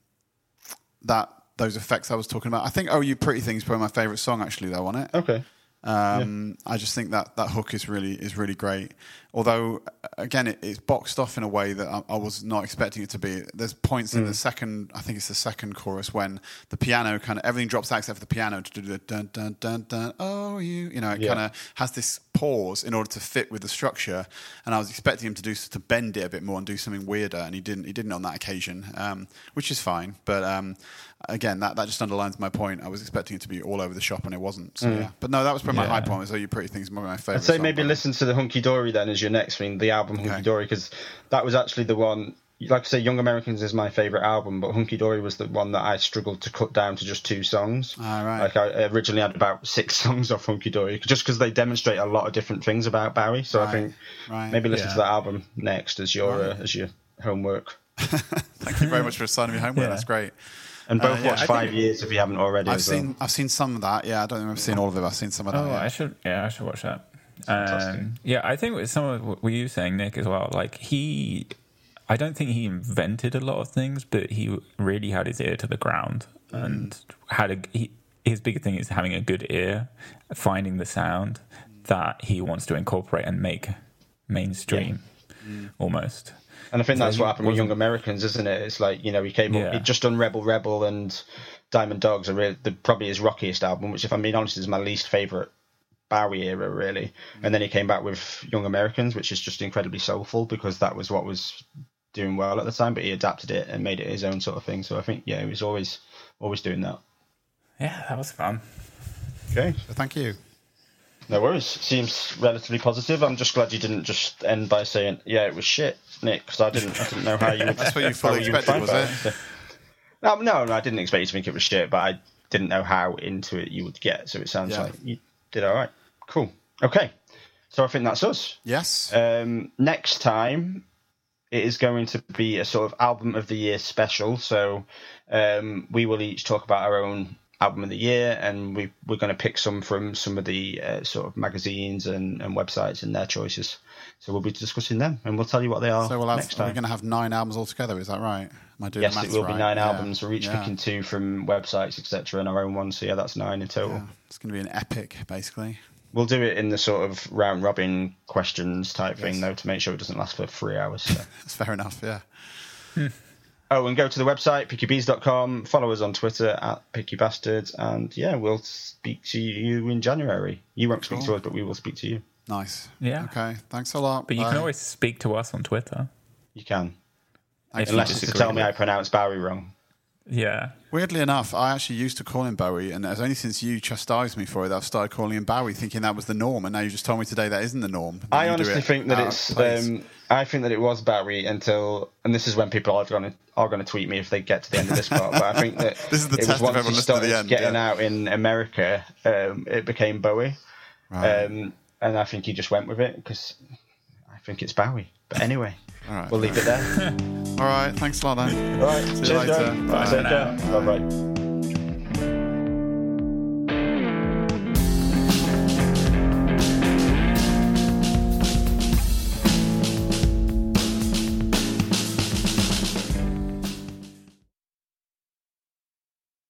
that those effects I was talking about. I think "Oh You Pretty Things" is probably my favorite song actually, though. On it, Okay. um, I just think that that hook is really is really great. Although again, it, it's boxed off in a way that I, I was not expecting it to be. There's points in the second, I think it's the second chorus when the piano kind of everything drops out except for the piano to do the dun dun dun dun. Oh, you, you know, it Yeah. kind of has this pause in order to fit with the structure. And I was expecting him to do to bend it a bit more and do something weirder, and he didn't. He didn't on that occasion, um, which is fine. But um, again, that, that just underlines my point. I was expecting it to be all over the shop, and it wasn't. So yeah. But no, that was probably my Yeah. high point. "Oh, you pretty things" my favorite. I'd say maybe listen to the Hunky Dory then as your next thing, the album Hunky Dory, because that was actually the one. Like I say, Young Americans is my favorite album, but Hunky Dory was the one that I struggled to cut down to just two songs. All right. Like I originally had about six songs off Hunky Dory, just because they demonstrate a lot of different things about Barry. So I think right. maybe listen Yeah. to that album next as your uh, as your homework, Thank you very much for assigning me homework. Yeah. That's great. and both Uh, yeah, watch I Five Years if you haven't already. I've as well. seen I've seen some of that. Yeah, I don't think I've seen all of it. but I've seen some of that. Oh, yeah. I should. Yeah, I should watch that. Um, yeah, I think with some of what were you saying, Nick, as well. Like he, I don't think he invented a lot of things, but he really had his ear to the ground and had a. He, his big thing is having a good ear, finding the sound that he wants to incorporate and make mainstream, almost. And I think So that's what happened with Young Americans, isn't it? It's like you know he came Yeah. up, he just done Rebel Rebel and Diamond Dogs are really, the, probably his rockiest album, which if I'm being honest is my least favorite Bowie era really. And then he came back with Young Americans, which is just incredibly soulful because that was what was doing well at the time. But he adapted it and made it his own sort of thing. So I think yeah, he was always always doing that. Yeah, that was fun. Okay, So thank you. no worries. Seems relatively positive. I'm just glad you didn't just end by saying yeah it was shit, Nick, because I didn't I didn't know how you would. That's what you fully how would expected, find was that. it? So- No, no, no, I didn't expect you to think it was shit, but I didn't know how into it you would get. So it sounds Yeah. like you did all right. Cool. Okay. So I think that's us. Yes. Um, next time, it is going to be a sort of album of the year special. So um, we will each talk about our own album of the year, and we we're going to pick some from some of the uh, sort of magazines and, and websites and their choices. So we'll be discussing them, and we'll tell you what they are So we'll have, next we're going to have nine albums altogether. Is that right? Am I doing Yes, it maths will be nine Yeah. albums. We're each Yeah. picking two from websites, etc., and our own one. So yeah, that's nine in total. Yeah. It's going to be an epic, basically. We'll do it in the sort of round robin questions type thing, though, to make sure it doesn't last for three hours. So. That's fair enough. Yeah. Oh, and go to the website pickybees.com. Follow us on Twitter at pickybastards, and yeah, we'll speak to you in January. You won't speak Cool. to us, but we will speak to you. Nice. Yeah. Okay. Thanks a lot. But you can always speak to us on Twitter. You can, If you unless it's to tell me I pronounce Bowie wrong. Yeah. Weirdly enough, I actually used to call him Bowie, and it's only since you chastised me for it that I've started calling him Bowie, thinking that was the norm. And now you just told me today that isn't the norm. I honestly think that it's. Um, I think that it was Bowie until, and this is when people are going to are going to tweet me if they get to the end of this part. But I think that This is the it test was of once everyone he listening to the started end, getting yeah. out in America, um, it became Bowie, Right. um, and I think he just went with it because I think it's Bowie. But anyway, All right. we'll leave it there. All right. Thanks a lot, then. All right, See you later. Bye. Take care. Bye bye.